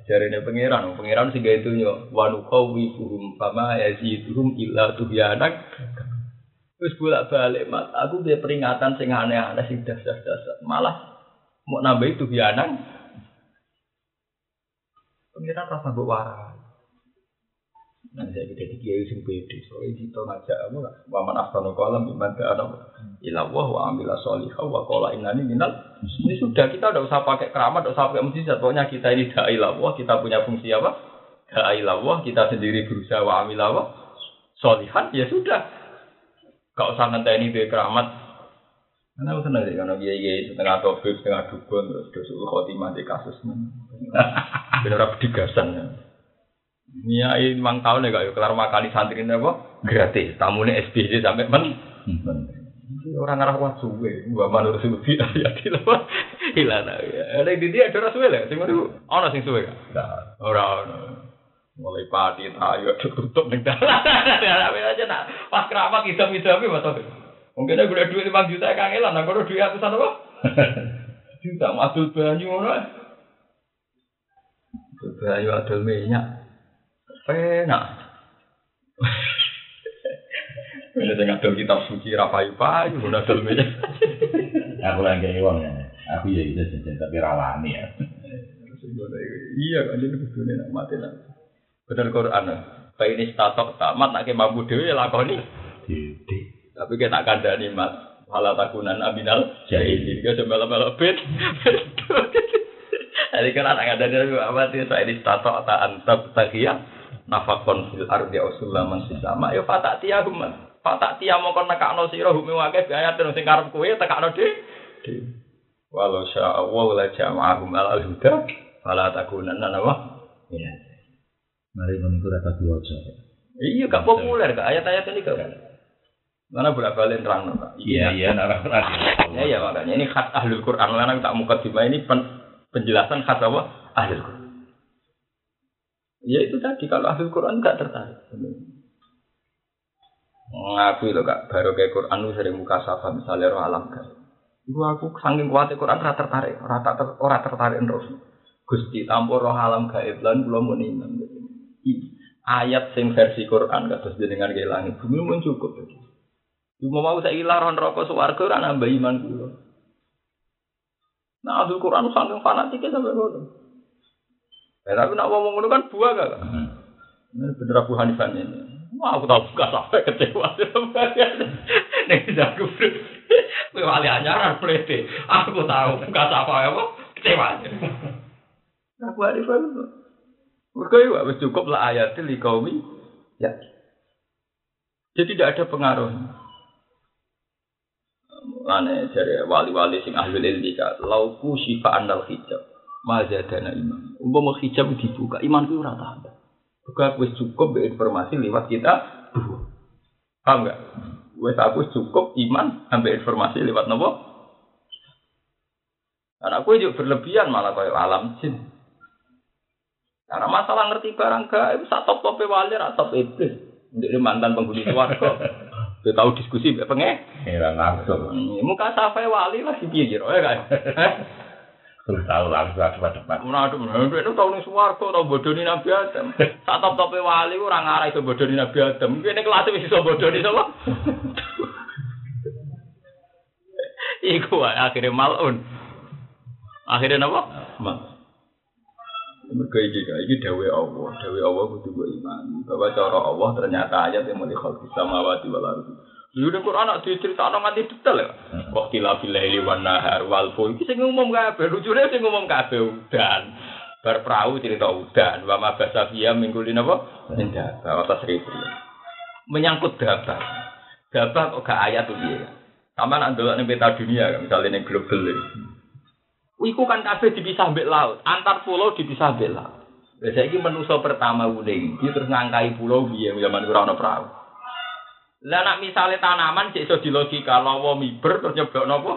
Jarine pangeran, pangeran sing gawe dunyo wa nuqawwifuhum fama yaziduhum illa tuhyanak. Wis bolak-balik Mas, aku dia peringatan sing aneh-aneh sing dasar-dasar. Malah mau nambah itu bianan. Pangeran rasa mbok waras. Nah, saya kita di kiai sing pede, soalnya kita ngajak apa lah, waman afsanu kolam iman ke anak ilawah wa amila solihah wa kola inani minal. Ini sudah kita udah usah pakai keramat, udah usah pakai mujizat. Pokoknya kita ini da'i lawah, kita punya fungsi apa? Da'i lawah, kita sendiri berusaha wa amila wa solihan, ya sudah. Gak usah ini dari keramat. Karena aku senang sih, karena kiai setengah topik, setengah dukun, terus dosul khotimah di kasusnya. [LAUGHS] Benar-benar digasan ya. Niai mang tahun ya kak, kelar makali santri ini apa? Gratis. Tamunya SBJ sampai men. Orang ngarah wah suwe, gua malu suwe [LAUGHS] ya di apa? Hilang. Ada di dia ada suwe lah. Sing itu, ono sing suwe kan? Orang. Mulai padi tayo tutup ning dalan. [LAUGHS] aja nak pas keramat idam-idam betul. Mungkin aku udah duit 5 juta kangelan, aku udah duit atusan apa? [LAUGHS] Juta madul banyu ngono. Banyu adol minyak. Penak. Ini tengah adol kitab suci rapayu payu, udah adol minyak. Aku lagi uang ya. Aku ya itu jajan tapi rawani ya. Iya kan ini kudunya nak mati lah. Bener Quran. Pak ini statok tamat nak ke mampu dewi lakoni. Dede. Tapi kita tak kandani mas. Malah takunan abinal jahilin. Kita coba melo bet. Jadi kan anak kandani apa sih? Saya ini statok tak antab takia. Nafakon fil ardi usulaman sisama. Yo fatak tiya human. Fatak tiya kon nekakno sira humi wae gaya terus sing karep kowe tekakno de. Walau sya Allah la jama'ahum alal huda fala takunanna nawa. Iya. Mari meniku rata diwaca. Iya gak populer kak ayat-ayat ini gak. Mana bolak balik terang Pak. Iya iya narang Ya ya makanya ini khas ahlul Quran. Karena tak muka ini pen, penjelasan khas apa? Ahlul Quran. Ya itu tadi kalau ahlul Quran gak tertarik. Ngaku itu kak baru kayak Quran lu sering muka safa misalnya roh alam kan. Gua aku saking kuat Quran ora tertarik, ora ter, ora tertarik terus. Gusti tampur roh alam gaib lan kula mun iman. Ayat sing versi Quran kados jenengan ke langit bumi mun cukup. Cuma mau saya ilaron rokok swarga ora nambah iman. Nah, Abdul Quran saking fanatiknya sampai ngono. Ya, tapi nak ngomong ngono kan buah gak? Ini bener Abu Hanifah ini. Wah, aku tahu gak sampai kecewa. [LAUGHS] Nih, jago Kowe wali anyaran plete. Aku tahu gak apa apa kecewa. Abu Hanifah itu. Mereka itu wis cukup lah ayat li kaumi ya. Jadi tidak ada pengaruh. Lane dari wali-wali sing ahli ilmi ka lauku syifa andal hijab. Mazadana iman. Umpama hijab dibuka, imanku ora tambah. Buka wis cukup informasi lewat kita. Paham enggak? Wis aku cukup iman ambil informasi lewat nopo? Karena aku juga berlebihan malah kayak alam jin. Karena masalah ngerti barang gaib, sak top tope wali, sak top iblis. Jadi mantan penghuni suarga. Dia tahu diskusi pengen. Ora langsung. Muka safai wali lah di piye ya kan. [LAUGHS] Tahu langsung depan depan. Menadu, menadu itu tahu nih suarga, tahu bodoni Nabi Adam. Sak top tope wali orang arah itu bodoni Nabi Adam. Ini kelas itu bisa bodoni sama. Iku akhirnya malun. Akhirnya apa? Mal. Mereka iki iki dawe Allah, dawe Allah kudu mbok iman. Bahwa cara Allah ternyata ayat yang mulai khalqis samawati wal ardi. Lu ning Quran nak diceritakno nganti detail ya. Wa qila fil laili wan nahar wal ful. Iki sing ngumum kabeh, lucune sing ngumum kabeh udan. Bar cerita udan, wa ma basafiya minggulin apa? Indah, bahwa tasrifu. Menyangkut data. Data kok gak ayat tuh dia. Sama nak ndelok ning peta dunia, misalnya ning global. Iku kan kabeh dipisah mbek laut, antar pulau dipisah mbek laut. Lah saiki manusa pertama uning, iki terus ngangkai pulau piye zaman ora perahu. Lah nak misale tanaman cek iso dilogika lawa miber terus nyeblok napa?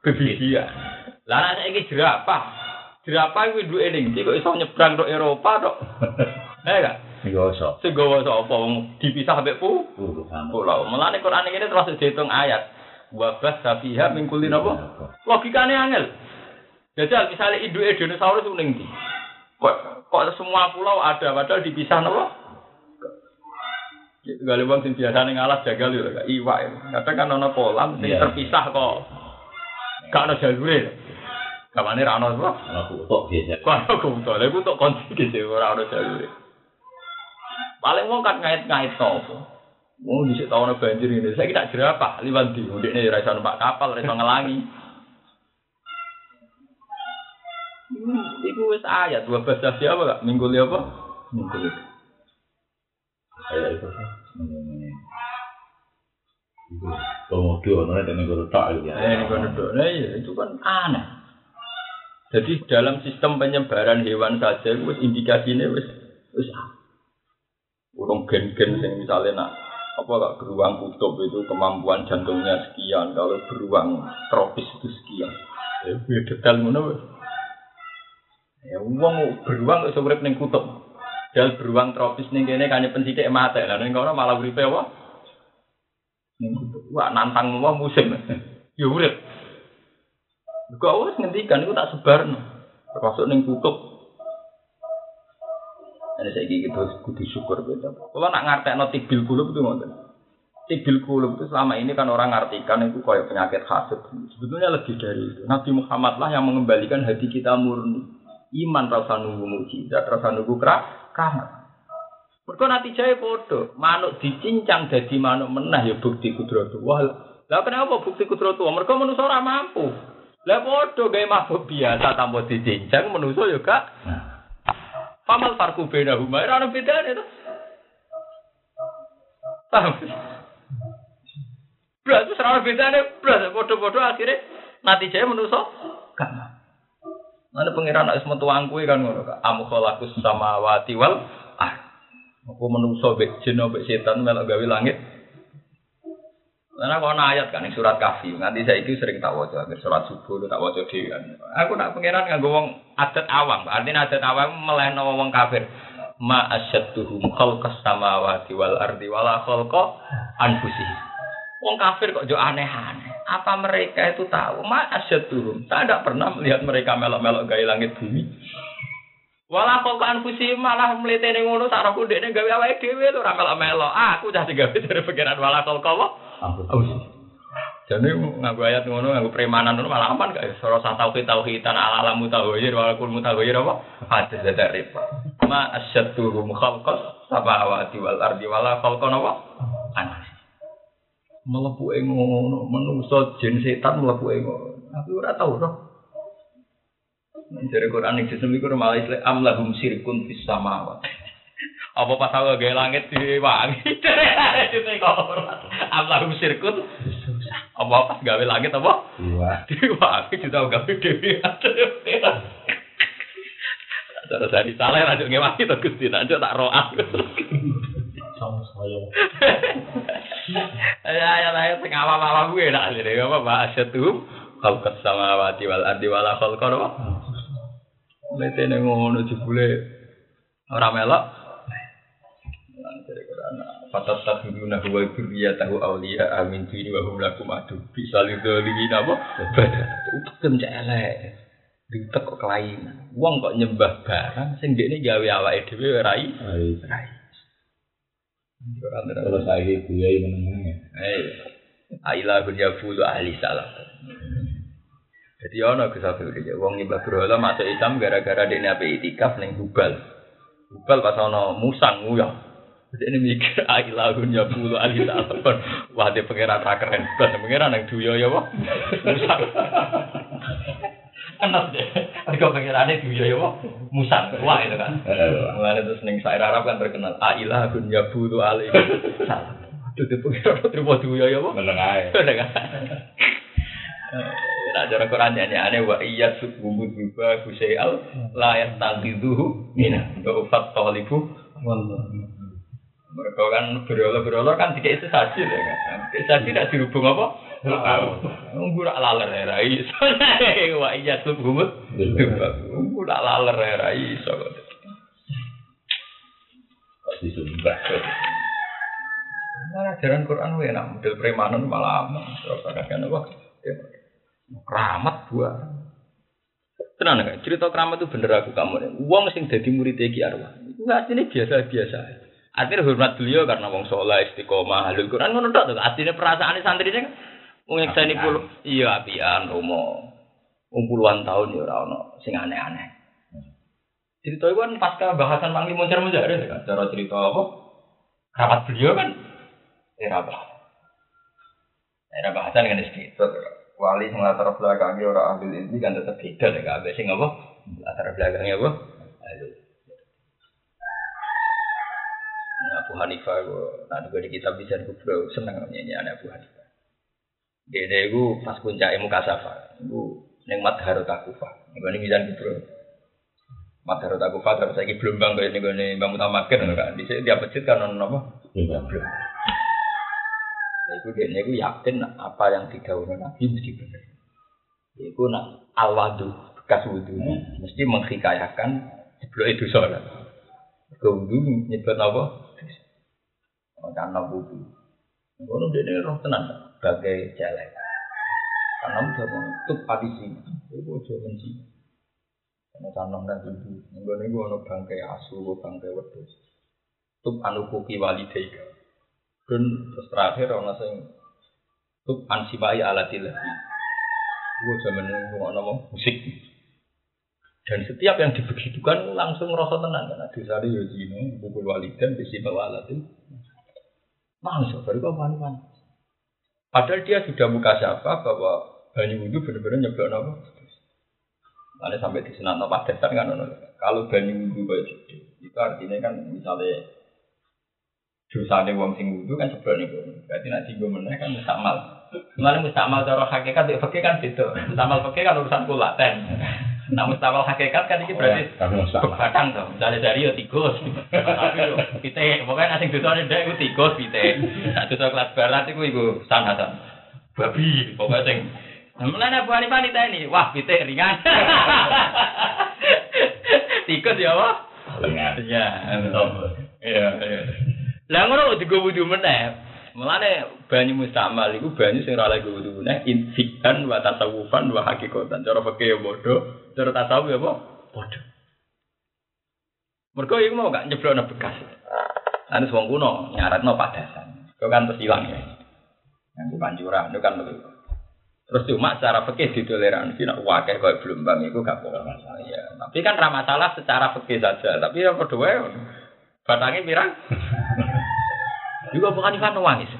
Bebibian. Lah nak saiki jerapah. Jerapah kuwi duwe ning kok iso nyebrang tok Eropa tok. Eh [LAUGHS] gak? Sing gawa sapa wong dipisah mbek pu? Pulau. Mulane Quran ini terus dihitung ayat. Wabah safiha mingkulin apa? Logikane angel. Jajal misalnya induk dinosaurus ning Kok kok semua pulau ada padahal dipisah nopo? Gale wong sing biasane ngalah jagal yo gak iwak. Kadang kan ana kolam sing terpisah kok. Gak ana jalure. Kamane ra ana apa? Ana kutuk biasa. Kok ana kutuk. Lha kutuk konci gitu ora ana jalure. Paling wong kan ngait-ngait to. Wong dhisik tau ana banjir ngene. Saiki tak jerapah liwat ndi. Ndekne ora iso numpak kapal, ora iso ngelangi. Iku wis ayat dua belas siapa gak minggu apa? Minggu itu. Ayat itu. Komodo, nona dan negara tak ya. Negara nah iya itu kan aneh. Jadi dalam sistem penyebaran hewan saja, wis indikasinya wis wis urung gen-gen sing misalnya nak apa gak beruang kutub itu kemampuan jantungnya sekian, kalau beruang tropis itu sekian. Ya, detail mana. Ya wong beruang iso urip ning kutub. Dal beruang tropis ning kene kanye pensidik mate. Lah ning kono malah uripe apa? Wah nantang wong musim. [LAUGHS] Ya urip. Kok wis ngendikan iku tak sebarno. Termasuk ning kutub. Ini saya gigi terus kudu syukur beda. Kalau nak ngartekno tibil kulub itu ngoten. Tibil kulub itu selama ini kan orang ngartikan itu kayak penyakit hasad. Sebetulnya lebih dari itu. Nabi Muhammad lah yang mengembalikan hati kita murni. Iman rasa nunggu mujizat, rasa nunggu kerak, Mereka nanti jaya podo, manuk dicincang jadi manuk menah ya bukti kudratu. Wah, lah kenapa bukti kudratu? Mereka manusia ora mampu. Lah podo gaya mabuk biasa tanpa dicincang manusia ya kak. Pamal farku beda huma, ora ana bedane to. Paham? Blas ora ana bedane, blas podo-podo akhirnya nanti jaya manusia kan. Mana pangeran nak semua tuang kue kan ngono. Amu kholakus sama wati wal ah. Aku menungso bek jin bek setan melok gawe langit. Karena kau ayat kan surat kafi. Nanti saya itu sering tak wajah. Surat subuh tak wajah di kan. Aku nak pangeran nggak wong adat awam. Artinya adat awam melehno wong kafir. Ma asyadduhum khalqas samawati wal ardi wala khalqa anfusihim. Wong kafir kok jo aneh-aneh. Apa mereka itu tahu? Ma turun. Saya tidak pernah melihat mereka melok-melok gaya langit bumi. Walau kok anfusi malah mlitene ngono sarahku dekne gawe awake dhewe lho ora melok-melok. Ah, aku cah digawe [LAUGHS] dari pikiran wala kok apa? Jadi nganggo ayat ngono nganggo premanan ngono malah aman gak sah tauhid tauhidan ala alamu tauhid wala kul mutawhid apa? Hadis dari Ma asyadduhum khalqas samawati wal ardi wala khalqan apa? Anas melebu ngono, menungso jin setan melebu ngono. Aku ora tau roh. Dari Quran yang sistem itu malah istilah amlahum sirkun fis samawat. Apa pas aku gawe langit diwangi? [LAUGHS] Amlahum sirkun apa pas gawe langit apa? Diwangi juga gawe dewi. Cara dari salah lanjut ngewangi to Gusti, lanjut tak roak. Sama saya. [LAUGHS] Ya ya lah sing awam-awam kuwi nak jare apa bahasatu khalqas samawati wal ardi wala khalqa apa. Letene ngono jebule ora melok. Fatat takhiduna huwa dzurriyyatahu awliya amin dini wa hum lakum adu. Bisa lidzalimin apa? Utekem cek elek. Diutek kok kelainan. Wong kok nyembah barang sing dekne gawe awake dhewe rai rai Kalau saya itu ya menengahnya. Aila kun yafulu ahli salah. Jadi ono kesafir dia. Wong nyembah berhala masuk Islam gara-gara dia apa itikaf neng Hubal. Hubal pas ono musang nguyah. Jadi ini mikir Aila kun yafulu ahli salah. Wah dia pengiran tak keren. Pengiran yang duyo ya wah. Musang. Enak deh. Mereka pengirannya duyo ya wah. Musang. Wah itu kan. Mulanya terus neng Sair Arab kan terkenal. Aila kun yafulu ahli salah. Dadi pengira terima duya ya apa? Meneng ae. Meneng. Nah, cara Quran aneh wa iya subumud biba al la yastaqiduhu mina ufat talibu mereka kan berolah-berolah kan tidak itu saja ya kan saja tidak dirubung apa nunggu rak laler ya rai [LAUGHS] wa iya subumud nunggu rak laler ya rai pasti sumpah Nah, ajaran Quran gue enak model premanan malah aman. Terus kadang apa? Ya, keramat buah. Tenang kan, cerita keramat itu bener aku kamu. Uang sing jadi murid Ki Arwah. Itu aslinya biasa-biasa. Artinya hormat beliau karena wong soleh istiqomah halul Quran ngono tok Artinya perasaan santri kan wong yang sani puluh iya apian romo. Wong puluhan tahun ya ora ono sing aneh-aneh. Cerita itu kan pasca bahasan Limun Mujarir kan. Cara cerita apa? Keramat beliau kan era bahasa. Era bahasa dengan itu. Wali sing latar belakangnya orang ambil ini kan tetap beda ya gak sing apa? Latar belakangnya apa? Nah, Abu Hanifah nah juga di kitab bisa kubro seneng nyanyi anak Abu Hanifah. Dia itu pas puncak ilmu kasafa, itu neng madhar takufa, ini bisa kubro. Madhar takufa terus lagi belum bang kayak ini nih bang utamakan kan, di sini dia pecit kan non apa? Belum. Iku dia itu yakin apa yang didahului Nabi mesti benar. Iku nak alwadu bekas wudhu mesti menghikayakan sebelum itu sholat. Kewudu nyebut apa? Karena wudu. Ngono dene roh tenan sebagai celek. Karena udah mau tuh padi sini, itu aja benci. Karena tanam dan tubuh, enggak nih gua ono bangkai asu, bangkai wedus. Tuh anu kuki wali. Dan terus terakhir ono sing tuh ansibai alatilah. Gua zaman ngomong musik. Dan setiap yang dibegitukan langsung merasa tenang karena disari ya zino, pukul walidan, bisi bawa alatin. Nangis, baru kau mana Padahal dia sudah muka siapa bahwa banyu wudhu benar-benar nyeblok apa? Lalu sampai di senat apa dasar kan Kalau banyu wudhu kayak gitu, itu artinya kan misalnya dosa ada wong sing wudhu kan sebelah nih Berarti nanti gue meneh kan mustamal. Mana mustamal cara hakikat fakir kan itu. Mustamal fakir kan urusan kulaten. Nah mustamal hakikat kan ini berarti begadang tuh. Misalnya dari yo tikus, [LAUGHS] pite. Pokoknya asing dosa ada itu tikus pite. Nah dosa kelas barat itu ibu sanasan. Babi, pokoknya sing Mulane Bu Hanifah ini, wah pite ringan. [LAUGHS] tikus ya apa? Ringan. Iya. Iya. Lah ngono digo wudu meneh. Mulane banyu mustamal iku banyu sing ora lagi wudu meneh insikan wa tasawufan wa hakikatan. Cara fikih ya padha, cara tasawuf ya apa? Padha. Mergo iku mau gak nyeblokno bekas. Anu wong kuno nyaratno padasan. Kau kan terus hilang ya. Yang panjuran itu kan begitu. Terus cuma secara fikih ditoleransi nak wakil kau belum bang itu gak boleh masalah ya. Tapi kan ramah salah secara fikih saja. Tapi yang kedua batangnya pirang. Juga bukan Ifan nangis.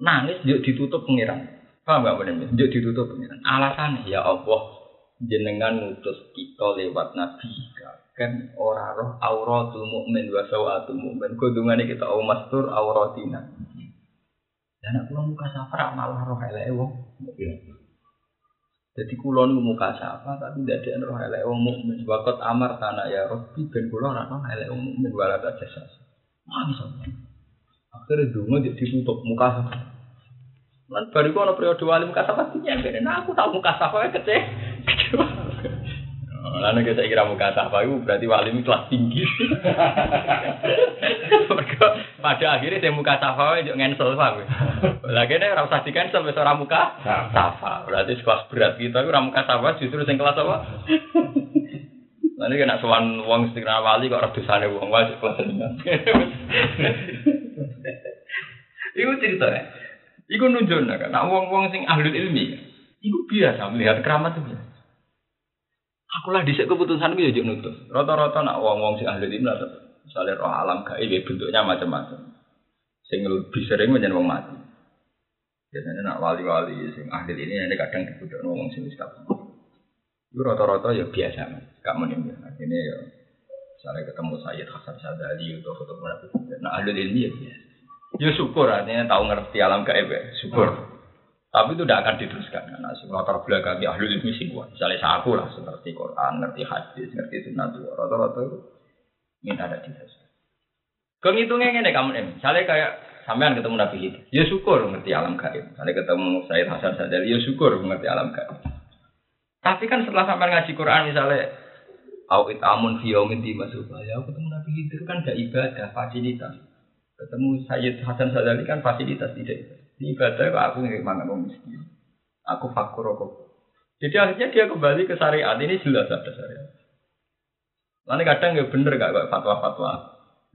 Nangis yuk ditutup pengiran. Paham gak benar? Yuk ditutup pengiran. Alasan ya Allah jenengan ngutus kita lewat nabi kan ora roh auratul mukmin wa sawatul mukmin kudungane kita au mastur auratina dan aku muka safra malah roh eleke wong jadi kulo niku muka sapa tapi tidak ada roh eleke wong mukmin wakot amar tanah ya Rabbi ben kulo ora roh eleke wong mukmin wala ta jasa nangis akhirnya dungo jadi ditutup muka Lan bariku ana periode wali muka sapa nyampe nah aku tahu muka sapa kecil [LAUGHS] Lalu kita kira muka sapa itu berarti wali itu kelas tinggi. [LAUGHS] Pada akhirnya saya muka sapa itu ngensel paham. Lagi ini rasa di cancel besar muka sapa. Berarti kelas berat kita itu muka sapa justru yang kelas apa? [LAUGHS] Nanti kena sowan wong setengah wali kok rada dosane wong wajib kelas Iku ceritanya. Iku nunjukno kan, nah wong-wong sing ahli ilmi, iku biasa melihat keramat itu. Aku lah dhisik keputusan gue yo nutus. Rata-rata nak wong-wong sing ahli ilmu atau misalnya roh alam gaib bentuknya macam-macam. Sing lebih sering menjadi wong mati. Biasanya nak wali-wali sing ahli ini kadang dibutuhkan wong sing wis Itu rata-rata ya biasa, gak ya. Ini ya misalnya ketemu Sayyid Hasan Sadali atau foto Nabi. Nah ahli ilmu ya biasa. Ya syukur artinya tahu ngerti alam gaib ya, syukur. Tapi itu tidak akan diteruskan karena latar belakang ahli ilmu sing kuat. Misalnya saya aku lah seperti Quran, ngerti hadis, ngerti sunnah tua. Rata-rata itu minta ada diteruskan. Kehitungnya ini kamu ini. Misalnya kayak sampean ketemu Nabi itu, ya syukur ngerti alam gaib. Misalnya ketemu Sayyid Hasan Sadali, ya syukur ngerti alam gaib. Tapi kan setelah sampean ngaji Quran misalnya Awit amun fi yaumin di ya ketemu Nabi itu kan gak ibadah, fasilitas. Ketemu Sayyid Hasan Sadali kan fasilitas tidak ibadah. Ibadah kok aku nggak mangan orang miskin. Aku fakur kok. Jadi akhirnya dia kembali ke syariat ini jelas ada syariat. Lalu kadang nggak bener gak kayak fatwa-fatwa.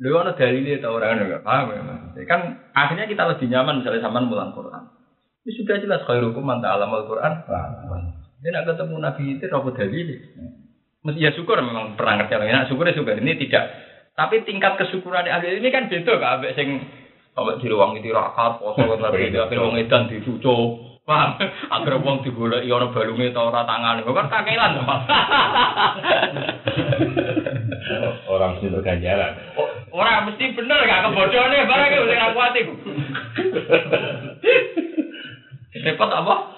Lu ada dalilnya atau orang nggak paham ya mas. Kan akhirnya kita lebih nyaman misalnya sama mulang Quran. Ini sudah jelas khairukum manta alam al Quran. Ini nak ketemu Nabi itu apa dalil? Mesti ya syukur memang pernah ngerti orang. Nah, syukur ya syukur. Ini tidak. Tapi tingkat kesyukuran ahli ini kan beda kak. Abek sing Sampai di ruang itu rakat, poso [LAUGHS] tapi di akhir wong edan dicucuk. Paham? [LAUGHS] Agar wong digolek ya ana balunge ta ora tangan. Kok kan kakelan Mas. [LAUGHS] Orang situ ganjaran. Ora mesti bener gak kebodhone barang sing aku ati. Repot apa?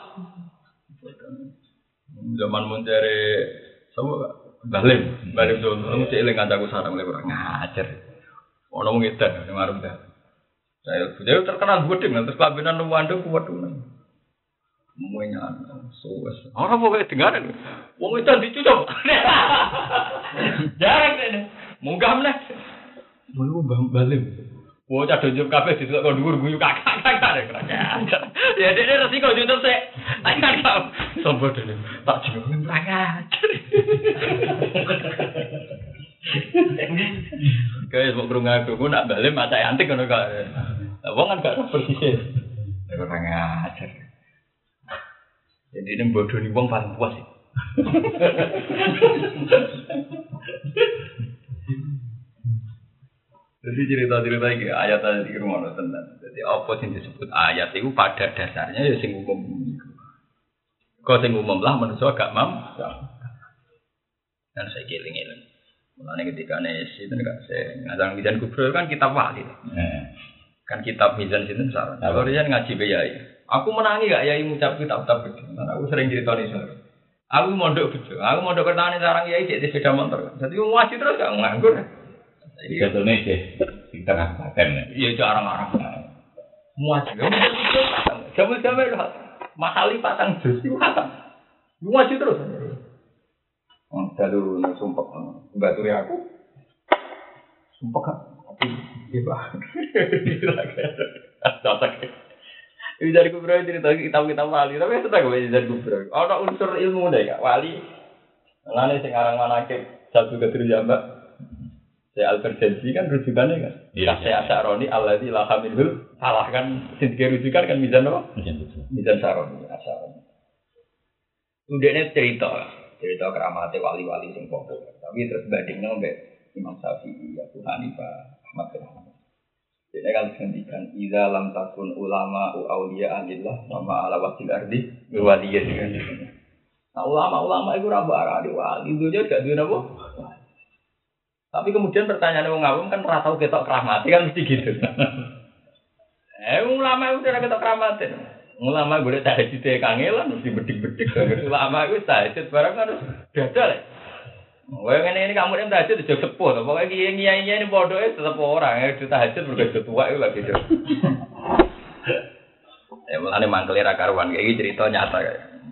Zaman mencari sama Balim, balim tuh, mesti eling kancaku sarang mulai kurang ngajar. Ono wong edan, ngarep dah. Saya sudah terkenal gede terus kabinan nuwando kuat tuh. Semuanya suwes. Orang pokoknya dengar Wong itu dicucuk. [LAUGHS] Jarang deh. Munggah meneh. Mau balim. Wah, cah donjok kabeh ditukok kok dhuwur guyu kakak kakak. Ya dene resiko YouTube sik. Kan kau sombong dene. Tak jenenge kurang ajar. Kayak mau kerungu aku, nak balik mata antik kok. Lah wong kan gak ora persis. Kurang ajar. Jadi ini bodoh nih wong paling puas sih. Jadi cerita-cerita ini ayat tadi di rumah tenan. Jadi apa sing disebut ayat itu pada dasarnya ya sing umum. Kau sing umum lah manusia gak mam. Dan saya giling-giling. Mulanya ketika nesi itu gak saya ngadang mizan kubro kan kitab wali. Kan kitab mizan situ salah. Kalau dia ngaji beyai. Aku menangi gak yai ngucap kitab-kitab begitu. Aku sering cerita nih soalnya. Aku mondok betul. Aku mondok pertanian sarang yai cek sepeda motor. Jadi ngaji terus gak nganggur. Jadi jatuhnya sih di tengah paten. Iya jarang-jarang. Muaji. Jamu-jamu itu mahali patang jus itu hatam. Muaji terus. Oh, dalu sumpah baturi aku. Sumpah kan. Iya pak. [LAUGHS] Cocok. Ini dari kubro cerita kitab-kitab wali, tapi itu tak gue dari kubro. Ada unsur ilmu deh kak wali. Lalu sekarang mana ke satu keterjambak. Saya Al-Farjanji kan rujukannya kan. Iya, Saya Asyaroni Allah di lahamilhul salah kan sedikit rujukan kan mizan apa? Mizan Saroni, Asyaroni. Udahnya cerita, cerita keramatnya wali-wali sing populer. Tapi terus bandingnya mbak Imam Syafi'i, Abu Hanifah, Ahmad bin Hanbal. Jadi kan dihentikan, Iza lam takun ulama u awliya alillah sama ala wakil ardi berwaliya juga. Nah ulama-ulama itu rabu arah di wali, itu aja gak duit apa? Tapi kemudian pertanyaan orang awam kan ora tau ketok keramati kan mesti gitu. [LAUGHS] eh ulama itu ora ketok keramati. Ulama boleh tahajud ya kangelan mesti bedik-bedik. Ulama itu tahajud barang kan dadal. Wah ngene ini kamu yang tahajud itu sepuh. Pokoknya kiai ini bodoh itu tetap orang yang tahajud bergaya tua itu lagi. Ya [LAUGHS] mulane mangkele ra karuan kayak cerita nyata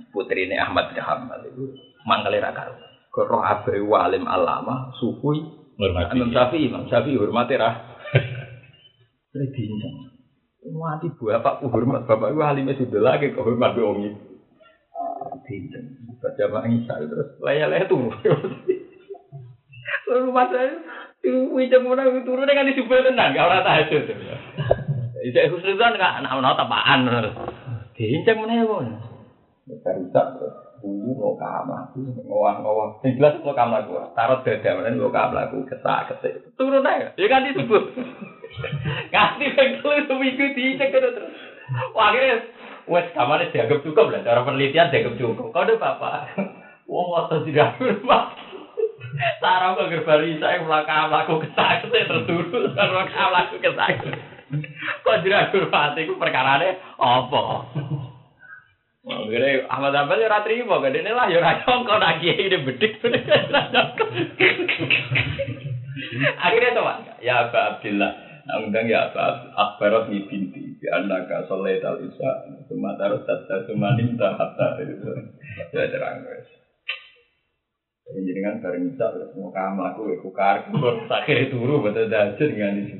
putri ini Ahmad bin itu mangkele ra karuan. Roh abai walim alama sufi Hormati. Imam Syafi'i, Imam Syafi'i hormati ra. Saya bincang. Mati bapak ku hormat, bapak ku halime sudah lagi kok hormat wong itu. Bincang. Baca Mak Isa terus laya-laya turu. Lalu masa itu bincang mana itu turun kan disubel tenang, gak ora tahajud. Ijek khusnudan gak anak-anak tapaan. Bincang mana ya, Bang? Barusak terus. Dulu mau kamar, ngowah ngowah. Jelas kamar gua. Taruh dada, mana mau kamar aku kesak kesek. Turun aja, ya kan disebut. [LAUGHS] Ngasih bengkel itu minggu dicek terus. Wah akhirnya, wes kamarnya dianggap cukup lah. Cara penelitian dianggap cukup. Kau udah bapak. Wong waktu tidak rumah. Sarang kok gerbari saya melakukan melaku kesak kesek terus. Melakukan melaku kesak. Kok tidak hormati itu perkara apa? Akhirnya Ahmad Hambal ya mau gede lah ya rayong kau nak kiai ini bedik [LAUGHS] [LAUGHS] Akhirnya coba ya Aba Abdillah. Nah, undang ya Aba Akbarat ni binti Bi annaka sholat al isya Suma tarot tata suma nimta hatta itu. Ya terang guys. Jadi jadi kan bareng isya Terus mau kamu aku Aku kar [LAUGHS] Akhirnya turu Betul dajur dengan itu.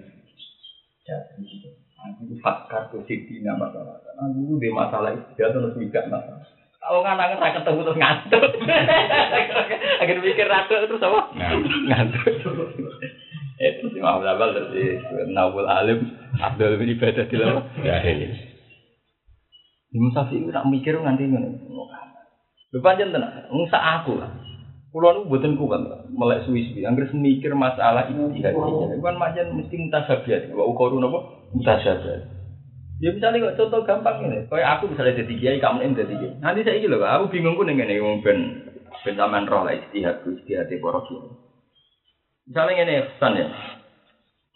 Jadi Aku fakar tuh sih nama masalah. Aku di masalah itu dia terus mikir masalah. Kalau nggak nangis saya ketemu terus ngantuk. [LAUGHS] Akhirnya mikir ratu terus apa? Ngantuk. Itu si Muhammad Abal terus si Nawul Alim Abdul bin Ibadah di lama. Ya, iya. Imam Syafi'i itu nak mikir nganti ngono. Lho pancen tenan, wong sak aku lah. Kulo nu mboten kuat melek suwi-suwi. Anggere mikir masalah ijtihad. Iku kan pancen mesti mutasabihat. Wa ukoru napa? Mutasabihat. Ya misalnya kok contoh gampang ini, kayak aku misalnya jadi kiai, kamu ini jadi kiai. Nanti saya gitu loh, aku bingung dengan ini, wong ben ben sampean roh lah istihad, istihad para kiai. Misalnya ini pesan ya,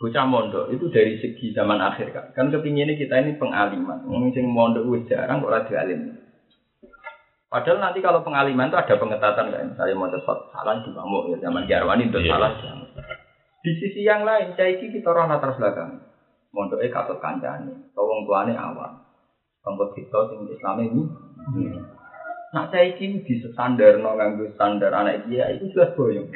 bocah mondok itu dari segi zaman akhir kan, kan kepinginnya kita ini pengaliman, ngomong sing mondok wis jarang kok ora alim. Padahal nanti kalau pengaliman itu ada pengetatan kan, misalnya mau sesuatu salah di bambu ya zaman Jarwani itu Iya. salah. Di sisi yang lain, caiki kita orang latar belakang. Mondoknya katut kancane, wong tuane awam. Tempat kita sing Islam ini. Nah, caiki di standar no nganggo standar anak dia itu jelas boyong.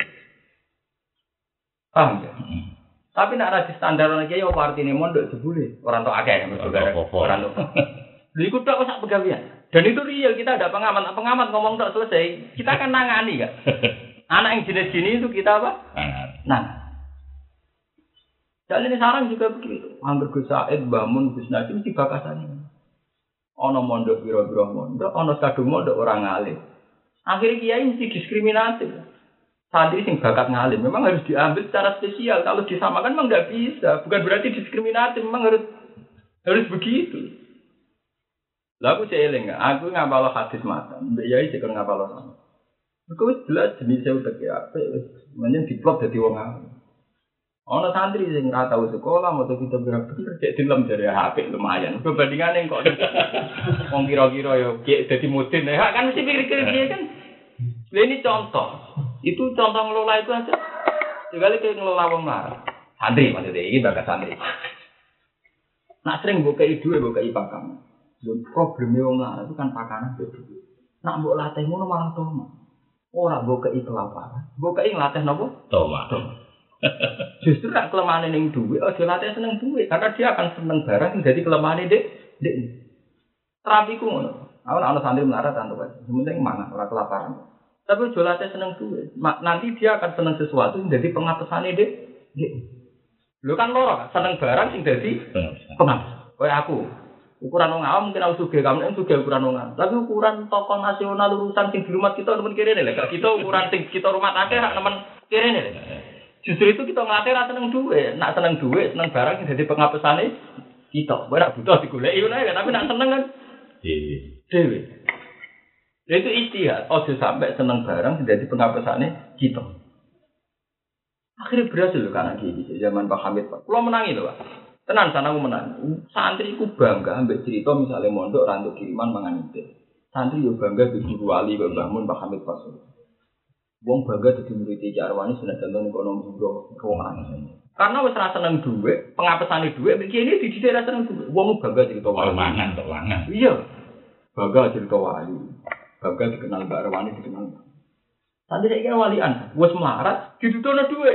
Paham ya? Hmm. Tapi nak radi standar lagi ya apa artinya mondok jebule orang tua akeh saudara. Apa-apa. Orang tua. Lha iku tok sak pegawean. Dan itu real kita ada pengamat, Nah, pengamat ngomong tak selesai, kita akan nangani kan. [LAUGHS] Anak yang jenis gini itu kita apa? Nah. Dan ini sarang juga begitu. Hampir Gus Said, bangun Gus Najib mesti bakasannya. Ono mondok biro-biro mondok, ono kadung mondok orang ngalim. Akhirnya kiai mesti diskriminatif. Santri sing bakat ngalim memang harus diambil secara spesial. Kalau disamakan memang nggak bisa. Bukan berarti diskriminatif, memang harus harus begitu. Aku cek eling, aku ngapalo hadis mata. Mbak Yai cek ngapalo sama. Wis jelas jenisnya udah kayak apa, wis menyen diplot dadi wong alim. Ono santri sing ora tau sekolah, mau kita berapa bener cek dilem dari HP lumayan. Perbandingannya kok [LAUGHS] wong kira-kira ya kayak dadi ya kan mesti pikir-pikir dia kan. Ini contoh. Itu contoh ngelola itu aja. Sekali kayak ngelola wong marah. Santri maksudnya ini bakat santri. Nak sering buka duwe buka pakam. Dan problemnya wong itu kan pakanan itu. Nak mbok latih ngono malah tomo. Ora mbok kei kelaparan. Mbok kei nglatih napa? Toma. Justru nak kelemahan ning duwe aja latih seneng duwe karena dia akan seneng barang dadi kelemahan dek dek. Terapi ku ngono. Aku nak ana santri melarat aja. Yang penting mangan ora kelaparan. Tapi aja latih seneng duwe. Nanti dia akan seneng sesuatu sing dadi pengapesane dek dek. Lho kan loro kan seneng barang sing dadi pengapes. Kayak aku, ukuran wong awam mungkin aku sugih, kamu kan sugih ukuran wong awam. Tapi ukuran tokoh nasional urusan sing di rumah kita temen kiri nih, gak kita ukuran sing kita rumah akeh hak temen kiri nih. Justru itu kita ngelatih ra seneng duwe, nak seneng duwe, seneng barang sing dadi pengapesane kita. Kowe nak butuh ae, tapi nak seneng kan dhewe. Lha itu ijtihad, ojo sampai seneng barang sing dadi pengapesane kita. Akhirnya berhasil loh karena gini, zaman Pak Hamid Pak. Kalau menangi loh Pak. Tenan sana aku menang. Santri ku bangga ambek cerita misalnya mondok rantuk kiriman mangan itu. Santri yo bangga di guru wali Mbak Mbah Mun Pak Hamid Pak. Wong bangga dadi murid Jarwani sudah contoh ekonomi bro ruangan. Karena wis ra seneng duwe, pengapesane duwe iki ini di daerah seneng duwe. Wong bangga cerita wali. mangan, tok. Iya. Bangga cerita wali. Bangga dikenal Mbak Arwani dikenal. Santri saya kira walian, wis melarat, didudono duwe.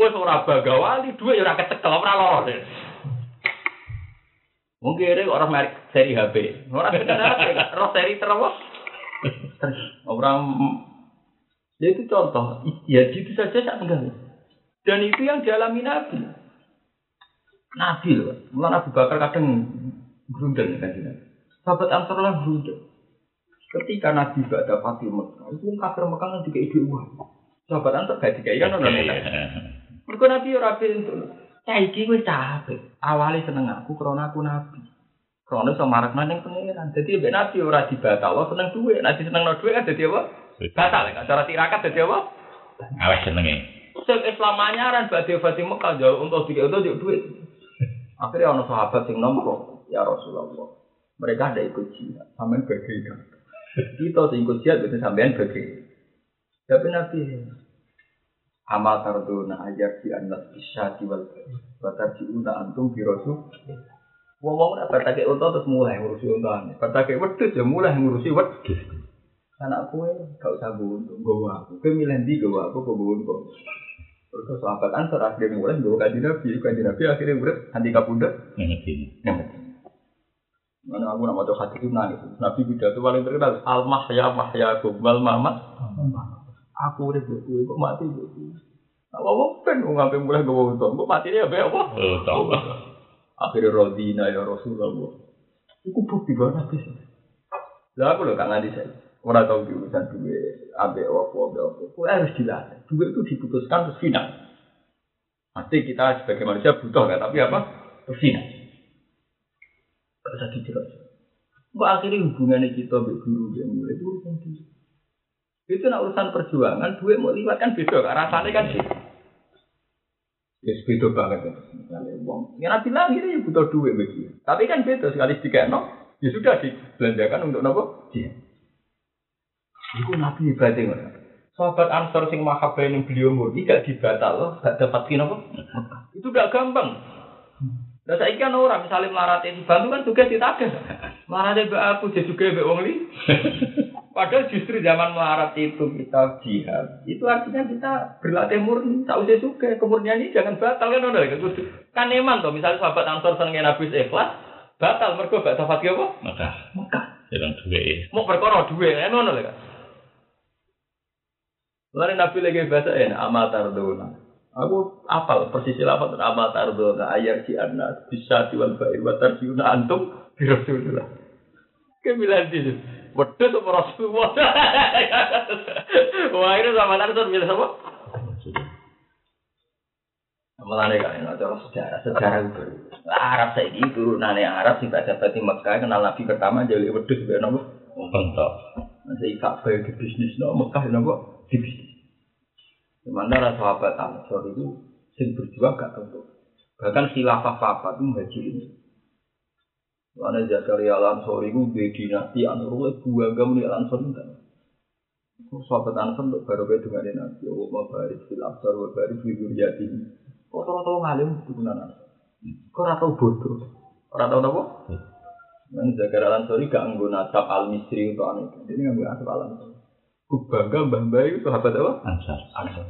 Wis ora bangga wali, duwe ya ora kecekel, ora loro. Mungkin ini orang merek seri HP. Orang sebenarnya roh seri terus. Orang ya itu contoh. Ya gitu saja saya enggak. Dan itu yang dialami Nabi. Nabi loh. Mulai Abu Bakar kadang berundang kan Nabi. Sahabat Ansar lah berundang. Ketika Nabi gak ada Fatih Mekah, itu kafir Mekah nanti ide uang. Sahabat Ansar gak dikai kan orang Iya. Mereka Nabi ora pintu. Saiki wis capek. Awale seneng aku krana aku nabi. Krana iso marakna ning pangeran. Dadi mbek nabi ora dibatal, seneng duwe. Nek seneng duwe kan dadi apa? Batal kan cara tirakat dadi apa? Awas senenge. Sing Islam anyaran badhe Fatih Mekah jauh untuk dikek untuk duit. Akhirnya ono sahabat sing nompo, ya Rasulullah. Mereka ada ikut jihad, sampean bagi. Kita sing ikut jihad itu sampean bagi. Tapi Nabi amal tarduna ajar di anas isyati wal batar di una antum bi rasul. Wong-wong nek batake unta terus mulai ngurusi untane. Batake wedhus ya mulai ngurusi wedhus. Anak kue gak usah gue untuk gue aku. Kue milih di gue aku kok untuk. Terus sahabat ansor akhirnya mulai gue kaji nabi, kaji nabi akhirnya urip nanti. Ngerti. Mana aku nak mau hati nangis. Nabi pidato paling terkenal al mahya mahya wal mamat. Aku urip gue kok mati gue. Apa apa gue ngambil mulai gue untuk gue mati dia apa? Oh, tau. Akhirnya rodina ya Rasulullah. Iku bukti banget nabi. Lah aku loh kan nanti saya. Orang tahu urusan duit, abe opo, abe opo. Kue harus dilatih. Duit itu diputuskan terus final. Pasti kita sebagai manusia butuh kan, tapi apa? Terus final. Gak usah dijelas. Kok akhirnya hubungannya kita dengan guru yang mulai itu urusan duit. Itu nak urusan perjuangan, duit mau liwat kan beda, kan rasanya kan sih. Ya beda banget ya. Misalnya uang. Ya nabi bilang ini butuh duit begitu. Tapi kan beda sekali tiga no, ya sudah dibelanjakan untuk nopo? Iya. Iku nabi ibadah ngono. Sahabat Ansor sing mahabbah ning beliau murni gak dibatal loh, gak dapat kino Itu gak gampang. Lah saiki kan ora misale melarat dibantu kan juga ditagih. Melarat mbek aku jadi juga mbek wong li. [LAUGHS] Padahal justru zaman melarat itu kita jihad, itu artinya kita berlatih murni. Sausai suka kemurnian ini jangan batal kan udah kan iman toh. Misalnya sahabat Ansor senengin Nabi ikhlas, batal mereka gak dapat apa? Mekah. Mekah. Jalan duwe. Mau perkara duwe, kan ngono lho kan. Lalu Nabi lagi bahasa ya, amal tardona. Aku apal persis tuh amal tardona ayat si anak bisa diwal bair wa tarjiuna antum bi Rasulullah. Di Wedhus apa Rasulullah. [LAUGHS] Wah, ini sama Tarsun milih apa? Mulane kan ini cara sejarah, sejarah itu. Arab saya ini turunannya Arab sih baca di Mekah kenal Nabi pertama jadi wedhus biar nopo. Bentok. Nanti Ka'bah di bisnis no Mekah nopo di bisnis. Di mana sahabat Ansor itu sing berjuang gak tentu. Bahkan khilafah papa itu muhajirin. Mana Zakaria Al-Ansori itu di dinasti Ansor itu bangga muni Al-Ansor itu. Sahabat Ansor untuk baru kayak dengan Nabi. Allah mau baris fil absar wa baris fi dzurriyyati. Kok ngalim itu benar Ansor. Kok ora tau bodoh. Ora tau apa? Mana Zakaria Al-Ansori gak nggo nasab Al-Misri untuk aneh. Jadi nggo nasab Al-Ansori. Ku bangga mbah-mbah itu sahabat apa? Ansar. Ansor.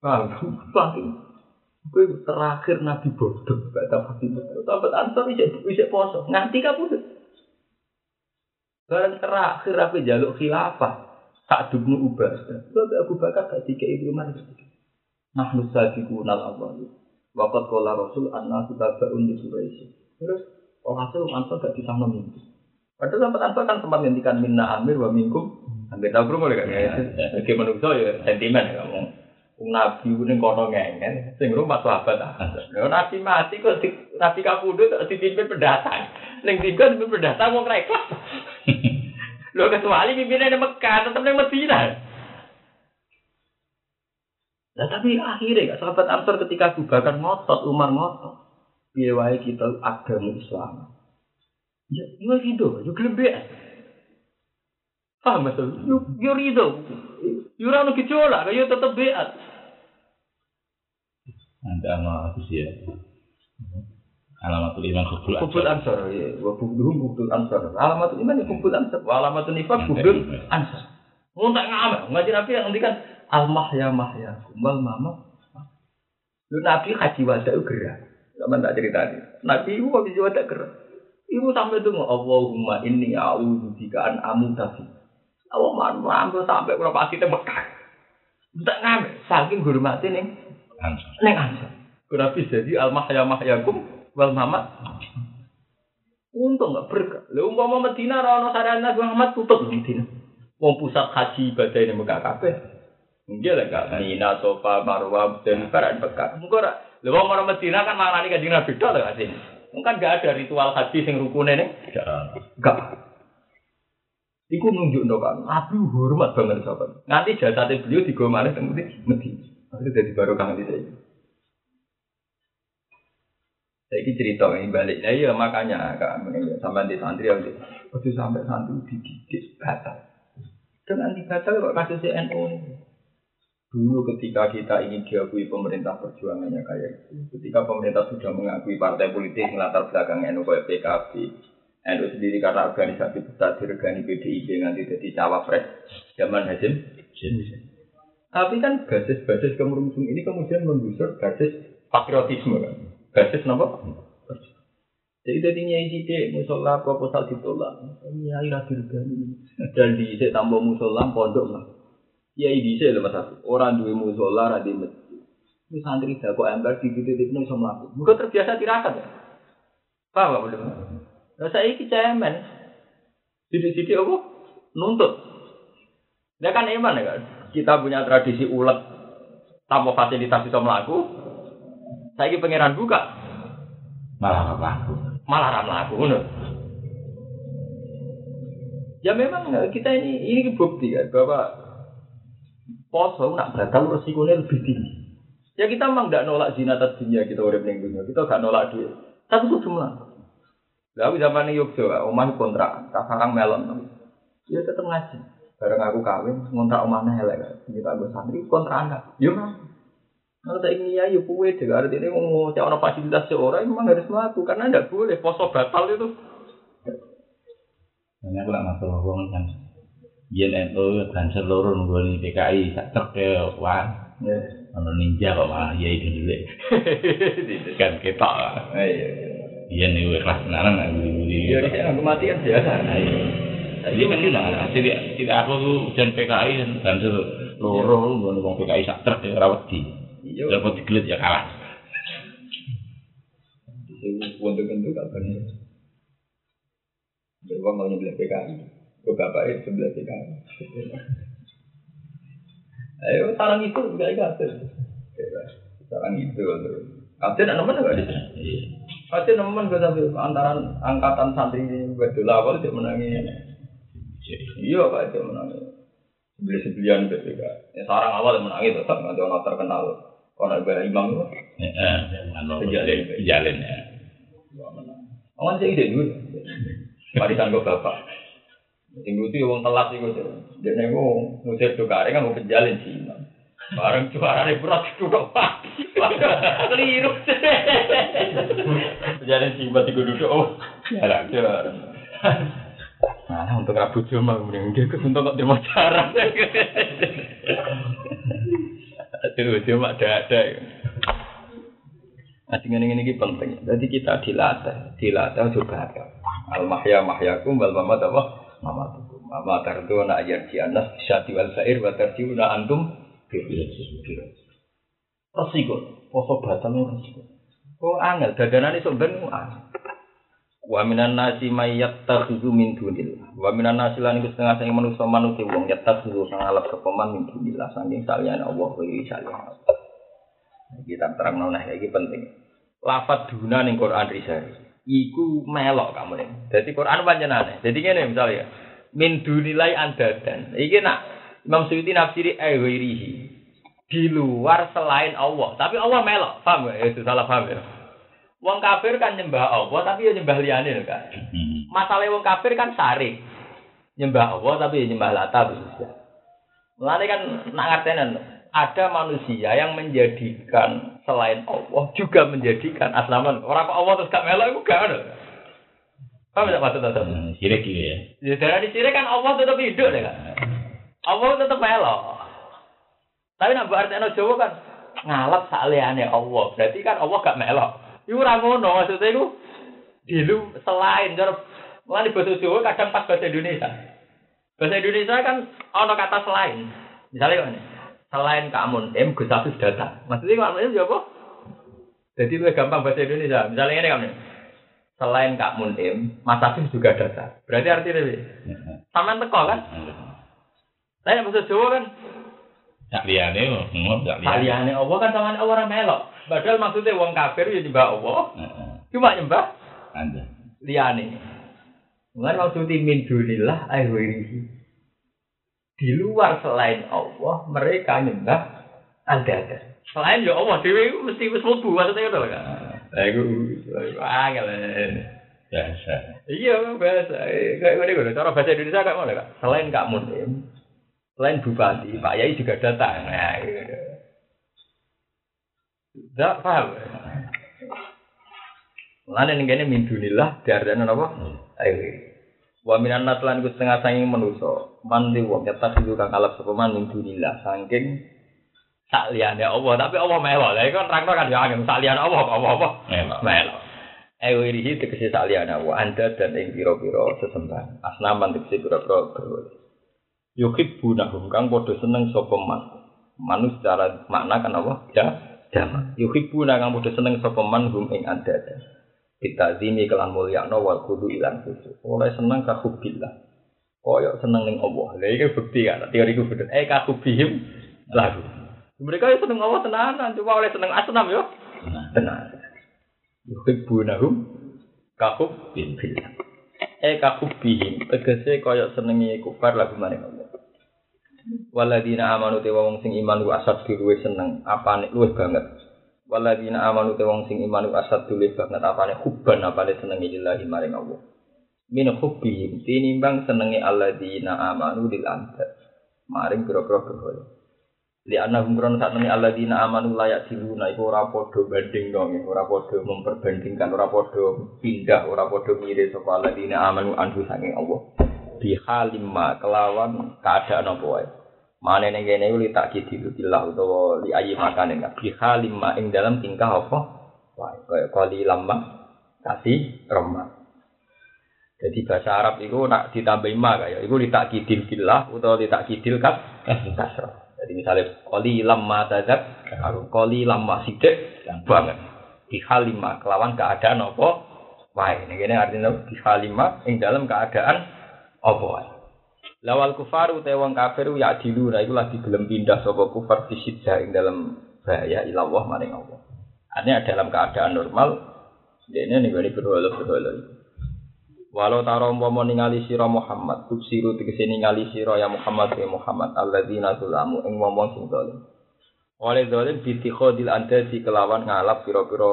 Paham? Paham? Kue terakhir Nabi bodoh, gak dapat itu. Sahabat Ansor bisa bisa poso, nganti kabudut. Barang terakhir Nabi jaluk khilafah, tak dubnu ubah. Sebab Abu Bakar gak tiga ibu mana Nah nusa dikunal Allah. Wakat kola Rasul anna kita baun di Quraisy. Terus orang Rasul Ansor gak di sana mimpi. Padahal sahabat Ansor kan sempat ngendikan minna amir wa minkum. Hampir tahu belum kan? Sebagai manusia ya sentimen ya ngomong. Nabi ini kono ngengen, sing rumah sahabat. Nabi mati kok di, Nabi kapundhut kok dipimpin pendatang. Ning tiga dipimpin pendatang wong ra ikhlas. Lho kecuali pimpinannya Mekah, tetep ning Madinah. Nah tapi akhirnya ya, sahabat Ansor ketika Bakar ngotot, Umar ngotot. Wae kita agama Islam. Ya, yo rido, yo gelem Paham betul? Yo yo. Yo ora ono gejolak, yo tetep beat. Anda sama aku sih ya. Alamatul iman hubul Kubul ansor, ya. Wa bukduhum bukdul ansor. Alamatul iman ya kubul ansor. Wa alamatul nifaq bukdul ansor. Nguntak ngamal. Ngaji Nabi yang nanti kan al-mahya mahya. Kumbal mama. Lu Nabi haji wada itu gerak. Sama tak cerita ini. Nabi itu haji wada gerak. Ibu sampai itu Allahumma inni a'udhu bika an amuta fi. Allah mantu sampai kalau pasti Mekah. Tak ngamen. Saking hormati. Ansar. Neng ansor. Nabi jadi al-mahya mahyakum wal mamat. Untung nggak berkah. Lalu umpama Medina rono sarana Muhammad tutup Medina. Wong pusat haji ibadah ini Mekah kabeh. Mungkin lah gak Mina, Sofa, Marwah, dan Barat Mekah. Mungkin ora. Lalu wong Medina kan maknani kanjeng Nabi tok lho kasih. Mungkin gak ada ritual haji sing rukune nih. Gak. Iku nunjuk kan, Nabi hormat banget sahabat. Nanti jasadnya beliau digomane teng Medina. Itu jadi barokah nanti saya. Saya ini cerita ini balik. Nah, iya makanya kak, sampai di santri ya, waktu sampai santri dididik batal. Dengan dibatal kok kasus NU Dulu ketika kita ingin diakui pemerintah perjuangannya kayak itu, ketika pemerintah sudah mengakui partai politik latar belakang NU kayak PKB, NU sendiri karena organisasi besar diregani PDIP nanti jadi cawapres zaman Hasim. Tapi kan basis-basis kemerungsung ini kemudian menggusur basis patriotisme kan. Basis apa? Jadi tadi nyai sidik musola proposal ditolak. Nyai ra dirgani. Dan di sik tambah musola pondok lah. Nyai di sik lho Mas aku. Ora duwe musola ra di. Ini santri kok ember di titik itu iso mlaku. Muga terbiasa tirakat ya. Paham gak boleh? Lah saiki cemen. Sidik-sidik apa? Nuntut. Dia kan iman ya kan? Kita punya tradisi ulet tanpa fasilitas iso mlaku. Saiki pangeran buka. Malah apa aku. malah mlaku ngono. Ya memang kita ini ini bukti kan bahwa poso nak batal resikonya lebih tinggi. Ya kita memang tidak nolak zina atas dunia kita urip ning kita gak nolak dia. Tapi itu cuma. Lalu zaman ini Yogyo, omah kontrak, tak sarang melon. Ya tetap ngaji. Bareng aku kawin, ngontrak omahnya elek. Kita gue santri, kontrak enggak. Ya mas. Kalau tak ingin ya, ya kue deh. Artinya ini mau cewek fasilitas seorang memang harus melakukan karena tidak boleh poso batal itu. Ini aku nak masalah wong kan. Yen NU dan seluruh PKI sak truk deh wah. Ono ninja kok malah ya itu dulu. kan ketok. Iya. Yen itu ikhlas tenanan nak beli-beli. Iya, di sini kematian biasa. Jadi kan tidak, tidak, tidak aku tuh dan PKI dan seluruh nggone wong PKI sak truk deh rawat di. Iya. Dapat digelut ya kalah. Untuk-untuk kapan ya? Berubah mau nyebelah PKI. Gue bapaknya sebelah PKI. Ayo, sarang itu juga kader. Sarang itu terus. Kader nak nemen gak di sini? Iya. Kader nemen gue sampai antara angkatan santri gue dulu awal dia menangi. Iya pak dia menangi. Sebelah sebelian PPK. Ya, sarang awal dia menangi tetap nggak ada terkenal. Kalau ada imam itu. Heeh, anu Sejalin. jalin ya. Awan sih ide dulu. Warisan gue bapak. Minggu itu wong telat iku. Dia nego ngusir dokare kan mau penjalin sih. Bareng suarane berat duduk. Keliru. Penjalin sih buat iku duduk. Oh, jalan jalan. Nah, untuk rabu cuma mending dia untuk kok demo jarang. Aduh, cuma ada-ada. Nah, dengan ini, ini penting. Jadi kita dilatih, dilatih juga ada. Al mahya mahyakum wal mamat apa? Mamatukum. Mama tardu na ayat si anas syati wal sair wa tarjiuna antum Resiko, poso batal resiko. Oh angel, dadanan iso ben angel. Wa minan nasi may yattakhidhu min dunillah. Wa minan nasi lan iku setengah sing manusa manute wong yattakhidhu kang alap kepeman min dunillah saking saliyane Allah wa iri saliyane Allah. Kita terang nona iki penting. Lafat duna ning Quran risari. Iku melok kamu nih. Jadi Quran panjenane. Jadi ngene misalnya min dunilai andadan. Iki nak Imam Suyuti nafsiri aywirihi. Di luar selain Allah. Tapi Allah melok. Paham gak? Itu salah paham ya. Wong kafir kan nyembah Allah tapi ya nyembah liyane lho kan. Masalah wong kafir kan sari. Nyembah Allah tapi ya nyembah lata bisa. Mulane kan nak ngertenen ada manusia yang menjadikan selain Allah juga menjadikan asnaman. Orang kok Allah terus gak melok itu gak ada. Paham tak maksud tante? Hmm, Sirik gitu ya. Ya dari sini kan Allah tetap hidup ya kan. Allah tetap melok. Tapi nak berarti anak Jawa kan ngalap saliyane Allah. Berarti kan Allah gak melok. Iku ora ngono maksudnya iku dilu selain cara mulane bahasa Jawa kadang pas bahasa Indonesia. Bahasa Indonesia kan ana kata selain. Misalnya ini, selain kamu M Gus Hafiz datang. Maksudnya maknanya ya apa? Jadi lebih gampang bahasa Indonesia. Misalnya ini kamu selain Kak Munim, Mas Hafiz juga datang. Berarti artinya apa? Taman teko kan? Saya bahasa Jawa kan Sak liyane ngomong sak liyane. Saliyane Allah kan sama Allah ora melok. Padahal maksudnya wong kafir ya nyembah Allah, cuma nyembah Anda. liyane. Mulane maksudnya min dunillah aywirihi. Di luar selain Allah, mereka nyembah ada ada. Selain ya Allah, dewi itu mesti wis mlebu maksudnya itu kan. Lah iku angel. Biasa. Iya, bahasa. Kayak ngene ngono, cara bahasa Indonesia kayak ngono kan. Selain Kak Munim, selain Bupati, Pak Yai juga datang. Nah. Tidak paham. Mulane ning kene min dunillah diarani apa? Ayo. Wa minan nas lan iku setengah sanging manusa. Mandi wong dulu kang alap sapa man min dunillah saking sak liyane Allah, tapi Allah mewah. Lah iku nerangno kan ya angin sak liyane Allah apa-apa. Melok. Ewa irihi tegesi sak liyane Allah, anda dan ing pira-pira sesembahan. Asnaman pira-pira berwali. Yukib bunahum kang padha seneng sapa man. Manus secara makna kan apa? Ya, jamak. Yukib bunah kang padha seneng sapa man hum ing anda. Kita zini kelan mulyakno wal kudu ilan khusus. Oleh seneng ka hubbillah. Koyok seneng ning Allah. Lah iki bukti kan teoriku bener. Eh ka hubihim lagu. Mereka ya seneng Allah tenanan, cuma oleh seneng asnam yo. Nah, Tenan. Yuhibbunahum kahub bin billah. Eh kahub bihim. Tegese kaya senengi kufar lagu maring Allah. Waladina amanu te wong sing iman ku asad diruwe seneng apane luwih banget. Waladina amanu te wong sing iman ku asad luwih banget apane hubban apane senengi lillahi maring Allah. Min hubbihim tinimbang senengi alladzina amanu lil anta. Maring pira-pira berhala. Li anahum krono sak temene alladzina amanu layak diluna iku ora padha banding dong, ora padha memperbandingkan, ora padha pindah, ora padha mirip sapa alladzina amanu anhu saking Allah. bihalimma kelawan keadaan apa wae. Mane ning kene iki tak kidil billah utawa li ayi makane enggak bihalimma ing dalam tingkah apa wae. Kaya kali lama kasih remah. Jadi bahasa Arab itu nak ditambah ma kaya itu litak kidil billah utawa litak kidil kas kasroh. Jadi misalnya koli lama tazat, kalau koli lama sidik banget. Di halima kelawan keadaan apa? Wae. Ini artinya di halima ing dalam keadaan apa. Lawal kufar utai wong kafir ya dilu nah iku lagi gelem pindah saka kufar fisidja ing dalam bahaya ilallah maring Allah. Artinya dalam keadaan normal dia ini nih gue berdoa-berdoa Walau taro umpama ningali sira Muhammad, tuksiru tegese ningali sira ya Muhammad ya Muhammad alladzina zulamu ing wong sing zalim. Oleh zalim bitikhodil di kelawan ngalap pira-pira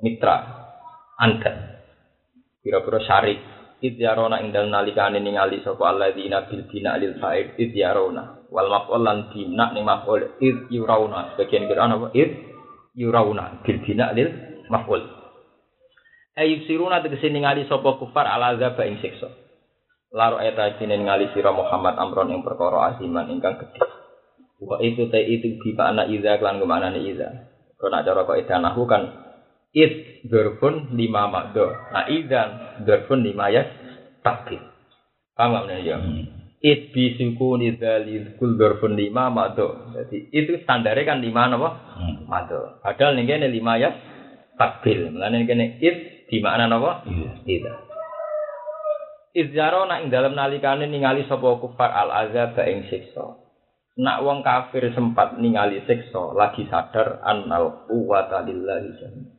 mitra anda. Pira-pira syarik idyarona ing dalem nalikane ningali sapa alladzina bil bina lil fa'id idyarona wal maf'ul lan bina ning maf'ul id yurauna sebagian kira apa id yurauna bil bina lil maf'ul siruna tegese ningali sapa kufar ala azab ing siksa. Laro eta kene sira Muhammad amron ing perkara asiman ingkang gedhe. Wa itu te itu di mana iza kelan ke mana nih iza. Nak cara kok idanahu kan it dorfun lima makdo. Nah idan dorfun lima ya takbir. Paham nggak ya? It bisuku nidali kul dorfun lima makdo. Jadi itu standarnya kan lima apa? Hmm. Makdo. Padahal nih lima ya takbir. Mulane kene it di makna napa? Iya. Iya. Izjaro nak ing dalem nalikane ningali sapa kufar al azab ing siksa. Nak wong kafir sempat ningali siksa lagi sadar annal quwata lillahi jami.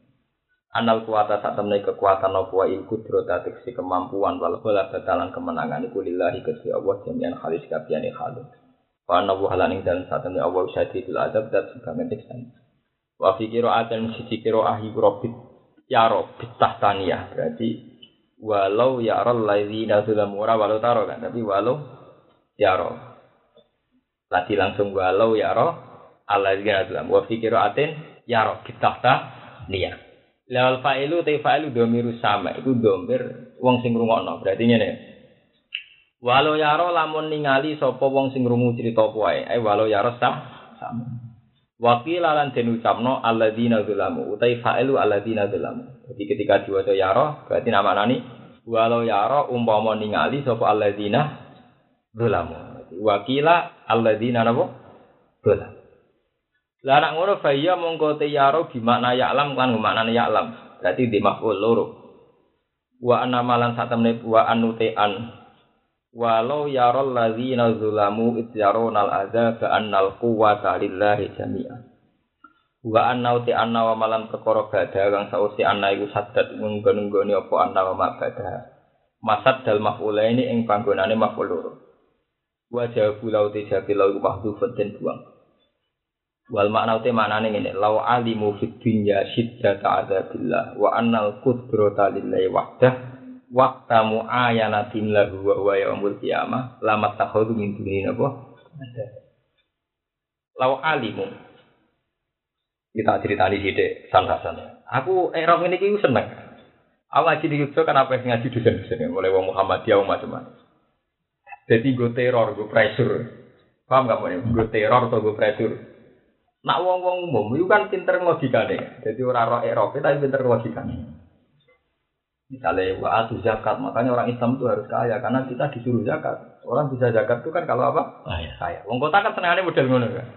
Anal kuwata sak temne kekuatan apa wae kudrata teksi kemampuan wal bala batalan kemenangan iku lillahi Gusti Allah jami'an halis kabiyane halu. Wa wa halaning dan sak temne Allah syadidul adab dan sudah mentiksan. Wa fi qira'atin siji qira'ah ibu rabbit ya rob taniyah berarti walau ya rol ladzina zalamu ora walau taro kan tapi walau ya rob tadi langsung walau ya rob alladzina zalamu wa fi qiraatin ya rob taniyah lawal fa'ilu te fa'ilu domiru sama itu domir wong sing rungokno berarti ngene walau ya rob lamun ningali sapa wong sing rungu cerita kuwi eh walau ya rob sama Wakil lan den ucapno alladzina zalamu utai fa'ilu alladzina zalamu. Jadi ketika diwaca yaro berarti nama nani walau yaro umpama ningali sapa alladzina zalamu. Wakila alladzina napa? Zalamu. Lah nak ngono fa mongko te yaro gimana ya'lam kan gimana ya'lam. Berarti di maf'ul loro. Wa anna malan satamne wa anute an walau yarol ladzina zulamu ityaruna al-azab annal quwwata lillahi jami'a wa anna uti anna wa malam perkara gada kang sausi anna iku sadat nggon-nggoni apa anna wa ma masad dal maf'ulaini ing panggonane maf'ul loro. Wa jawabu lau te jabi lau mahdhufun den buang wal makna uti maknane ngene lau alimu fid dunya syiddata adzabillah wa annal qudrata lillahi wahdah waktamu ayanatin lahu wa huwa yaumul qiyamah lamat takhudhu min dunihi apa law alimu. Kita cerita di sini santasan aku erok ini kiu seneng. Aku ngaji di Yogyakarta kenapa ngaji di sini mulai wong Muhammadiyah macam-macam. Jadi gue teror gue pressure. Paham gak mau gue teror atau gue pressure nak wong wong umum itu kan pinter logikanya jadi orang roh Eropa tapi pinter logikanya Misalnya wa'atu zakat, makanya orang Islam itu harus kaya karena kita disuruh zakat. Orang bisa zakat itu kan kalau apa? Kaya. kaya. Wong kota kan senangannya model ngono kan.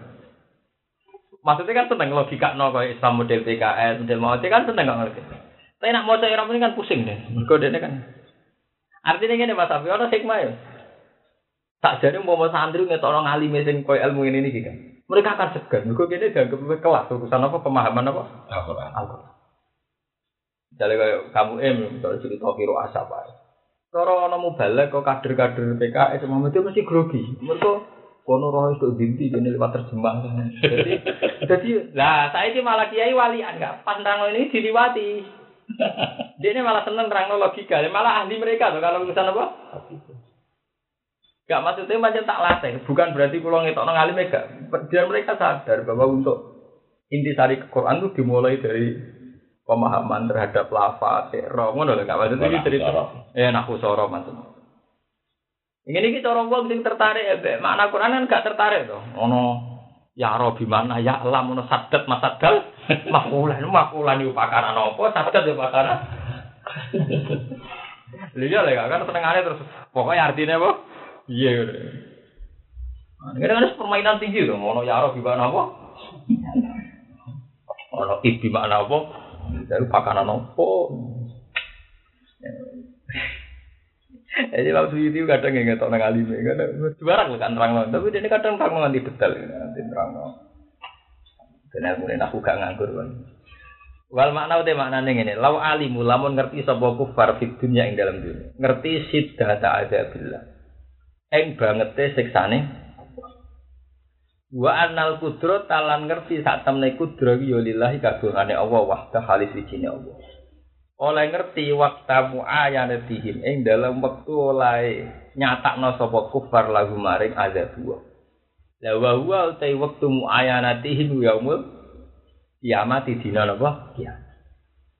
Maksudnya kan seneng logika no kayak Islam model PKS, model mau kan seneng nggak ngerti. Tapi nak mau Islam ini kan pusing deh. Mereka dia kan. Artinya ini Mas Afi, orang hikmah ya. Tak jadi mau mau santri ngetok orang alim sing koy ilmu ini nih kan. Mereka akan segan. Mereka gini dianggap kelas urusan apa pemahaman apa? Al-Quran. Misalnya kayak kamu em, misalnya cerita kiro asap aja. Kalau orang mau balik kok kader-kader PKS, semua itu mesti grogi. Mereka kono roh itu dinti jadi lewat terjemah. Jadi, jadi, lah saya ini malah kiai walian nggak pandang ini diliwati. [LAUGHS] Dia ini malah seneng terang logika, malah ahli mereka tuh kalau urusan apa? Gak maksudnya macam tak latih, bukan berarti pulang itu orang alim gak. Biar mereka sadar bahwa untuk inti sari Quran itu dimulai dari pemahaman terhadap lafaz roh ngono lho gak maksud iki cerita eh naku soro maksud Ini iki cara wong sing tertarik ya. Makna Quran kan gak tertarik to. Ono ya Robi mana ya alam ono sadat masadal [LAUGHS] makulan makulan itu pakanan apa sadat ya pakanan. Lihat [LAUGHS] lah kan senengane terus pokoknya artinya apa? Iya. Nah, ini kan permainan tinggi dong. Ono ya Robi mana apa? Ono ibi makna apa? Dari pakanan apa? Jadi waktu itu kadang nggak ngetok nang alim, kadang barang kan terang tapi dia kadang terang nganti detail, nanti terang. Dan aku aku gak nganggur kan. Wal makna udah makna ini, lau alimu lamun ngerti sapa kufar fit dunya ing dalam dunia, ngerti sidda ta'ada Eng banget siksane Wa anal kudro talan ngerti sak temne kudro yo lillahi kagungane Allah wahda halis wijine Allah oleh ngerti waktu muayanatihim ing dalam waktu oleh nyatakno sapa kufar lagu maring ada wa huwa utai waktu muayanatihim yaumul kiamat dina napa? Kiamat.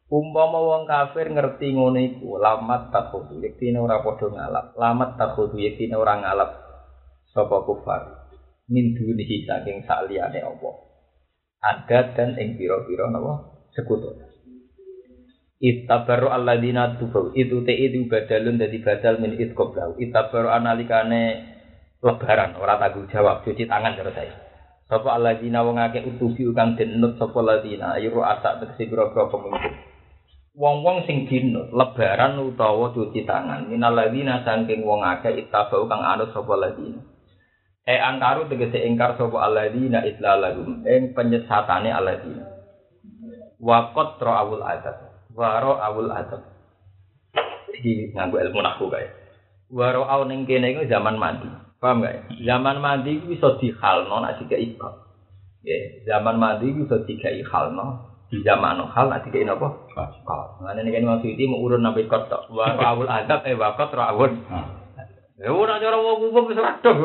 Umpama wong kafir ngerti ngono iku, lamat takhudu yektine ora padha ngalap. Lamat takhudu yektine ora ngalap sapa kufar. Min dunihi saking saliyane Allah. Ada dan ing pira-pira napa? Sekutu. Ittabaru alladzina tubu itu te itu badalun dadi badal min itqoblau. Ittabaru analikane lebaran ora tanggung jawab cuci tangan cara saya. Sapa alladzina wong akeh utubi kang denut sapa alladzina ayu asak tegese pira-pira pemimpin. Wong-wong sing dinut lebaran utawa cuci tangan. Minal ladzina saking wong akeh ittabau kang anut sapa alladzina. E angkaru tegese ingkar sapa alladzina islalahum ing penyesatane alladzina. Waqat ra'awul adab. Waro awul adab. Iki nganggo ilmu nahwu kae. Waro aw ning kene iku zaman mandi. Paham gak zaman mandi iso dihalno nek dikai bab. Ya zaman mandi iso dikai halno di zaman hal nek dikai napa kok ngene iki maksud iki mau urun sampai kot tok waro awul adab eh wakot ro awul Ya ora cara wong umum wis ora dong.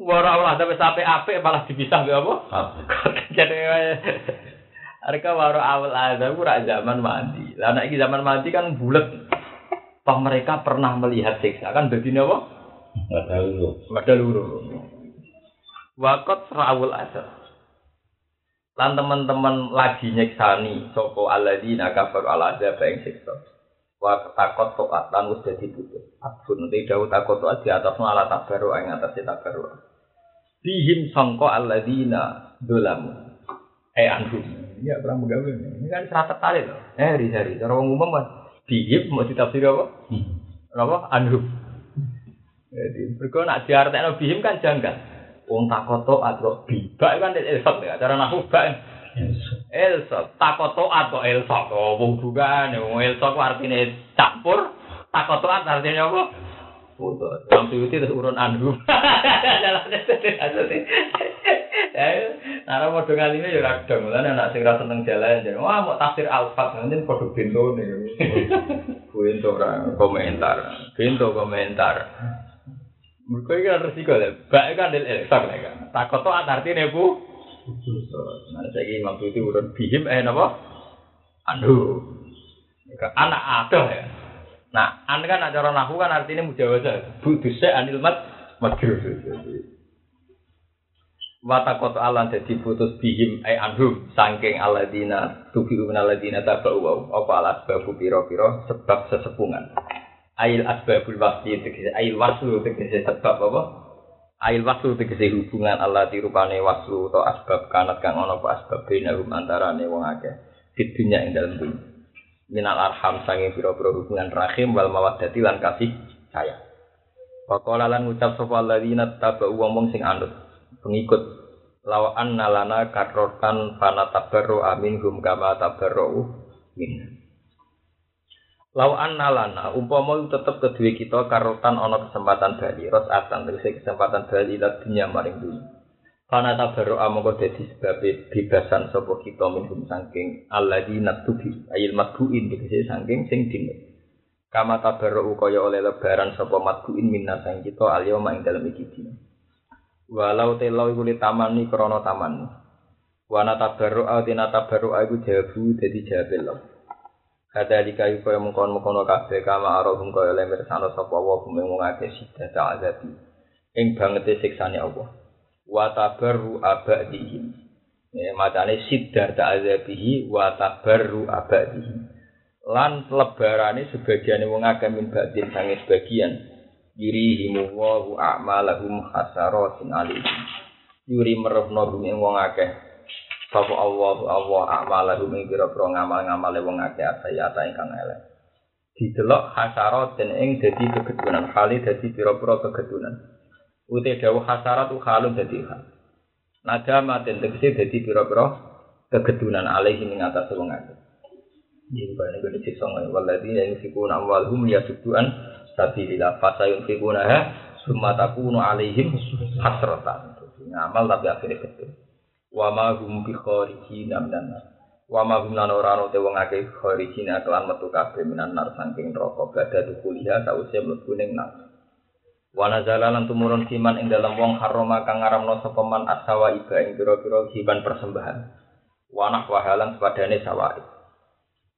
Waro awul adab wis apik-apik malah dipisah gak apa? [LAUGHS] Jadi mereka baru awal azab rak zaman mandi. Lah nek zaman mandi kan bulat. Toh mereka pernah melihat siksa kan dadi napa? Ada luru. Ada luru. Wakot rawul azab. Lan teman-teman lagi nyeksani sapa alladzina kafaru ala azab ing siksa. Wa takot toat lan wis dadi putus. Abun te dawuh takot toat di atas ala tabaru ing atas tabaru. Bihim sangka alladzina dolamu. Eh anhum. Iya, perang begawe. Ini kan serat tertarik loh. Eh, hari-hari. Cara orang umum kan. Dihib, mau ditafsir apa? Hmm. Apa? Anhub. Jadi, berkau nak diartekno bihim kan janggal. Wong takoto atau bibak kan elsot ya. Cara nahu bak. Elsot. Takoto atau elsot. Oh, wong bukan. Wong elsot artinya campur. Takoto artinya apa? Putus. Yang tuyuti terus urun anhub. [LAUGHS] Nara mau dengan ini ya radang, lah anak sing rasa seneng jalan jadi wah mau tafsir alfat nanti produk bento nih, [LAUGHS] bento orang komentar, bento komentar. Mereka ini kan resiko lah, baik kan del elsak lah kan, takut tuh artinya bu. Nah saya ini waktu itu urut bihim eh napa? Anu, anak ada ya. Nah, anda kan acara nahu kan artinya mujawazah. Buduse anil mat madrus watakot alan jadi putus bihim ay anhum sangking aladina tubi umin aladina tabau apa alas babu piro piro sebab sesepungan ail asbabul wasli tegese ail waslu tegese sebab apa? Ail waslu tegese hubungan Allah dirupane waslu atau asbab kanat kang ono apa asbab binahum antarane wong akeh di dunia ing dalam dunia minal arham sanging piro piro hubungan rahim wal mawaddati lan kasih sayang. Pakola lan ngucap sapa alladzina tabau wong sing anut pengikut law anna lana karrotan fana tabarru amin hum kama tabarru min law anna lana umpama tetep kedua kita karotan ana kesempatan bali ros atan tegese kesempatan bali ila dunya maring dunya. Fana tabarru amangka dadi sebab bebasan sapa kita minhum saking alladzina tubi ayil madbuin tegese saking sing dinut kama tabarru kaya oleh lebaran sapa madbuin minna sang kita alyoma ing dalem iki walau telau iku tamani krana taman wana tabarru au tina tabarru iku jawabu dadi jawab Allah Kata jika iku yang mengkon mengkono kabeh kama arahum kaya lemir sana sapa wa bumi wong akeh sida ta'azabi. Ing banget siksane Allah. Wa tabarru abadihim. Ya macane sida ta'azabihi wa tabarru abadihim. Lan lebarane sebagian wong akeh min badin sange sebagian. Yurihimu wa a'malahum hasaratin alaihim. Yuri merepno bumi wong akeh Sapa Allah Allah amala ing pira-pira ngamal-ngamale wong akeh asayata ingkang elek. Didelok hasarat den ing dadi kegedunan, hale dadi pira-pira kegedunan. Ute dawuh hasarat halun dadi hal. Nadama den tegese dadi pira-pira kegedunan alaihi ing atas wong akeh. Jadi bani gue disiksa ngai waladhi yang fikun amwalhum yasudduan sabilillah fasayun fikunaha summa takunu alaihim hasratan. Ngamal tapi akhirnya betul wa ma hum bi kharijin minan wa ma hum lan ora ana te wong akeh kharijin kelan metu kabeh minan nar saking neraka. Badha kuliah sause mlebu ning nar. Wa nazala lan tumurun siman ing dalam wong haroma kang ngaramno sapa man asawa iba ing pira-pira hiban persembahan. Wa nah wahalan sepadane sawai.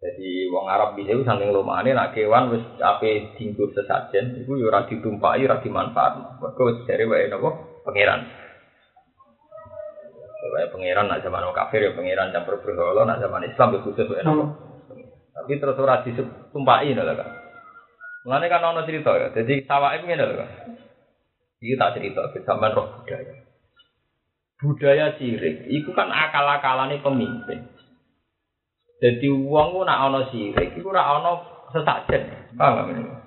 Jadi wong Arab bisa saking lumane nak kewan wis ape dinggo sesajen iku yo ora ditumpaki ora dimanfaatno. Mergo wis jare wae napa? Pangeran Kayak pangeran nak zaman kafir ya pangeran campur berhala, nak zaman Islam ya khusus ya. Tapi terus ora ditumpaki lho kan. Mulane kan ono cerita ya. Jadi sawake ngene lho kan. Iki tak cerita sampean roh budaya. Budaya sirik iku kan akal-akalane pemimpin. Jadi uang ku nak ono sirik iku ora ono sesajen. Paham gak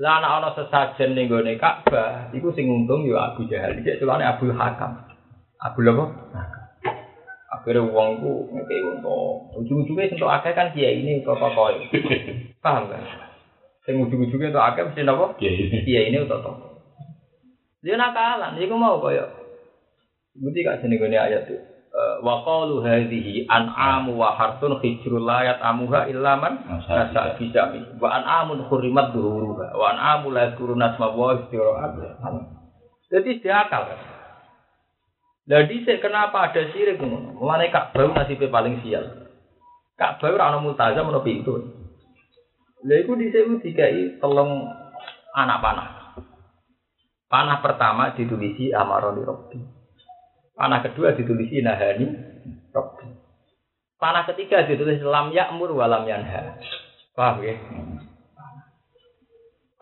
Lah ana ana sesajen ning gone Ka'bah, iku sing untung ya Abu Jahal, cek celane Abu Hakam. Abu apa? Akhirnya uang itu ngekei untuk ujung-ujungnya untuk akeh kan kiai ini kok paham kan? Sing ujung-ujungnya untuk akeh mesti apa? Kiai ini untuk tokoh. Dia nakalan, dia mau koyo. Bukti gak sini gini ayat tuh. Wa qalu hadhihi an'amu wa harsun hijrul layat amuha illa man nasa bijami wa an'amun hurrimat duhuruha wa an'amu la yadhkuruna asma wa istira'at. Jadi dia akal kan. Lah dhisik kenapa ada syirik ngono? Mulane Ka'bah nasibnya paling sial. Ka'bah ora ana multazam ana pintu. Lah iku dhisik dikai telung anak panah. Panah pertama ditulisi amaroni robbi. Panah kedua ditulisi nahani robbi. Panah ketiga ditulis lam ya'mur wa lam yanha. Paham ya?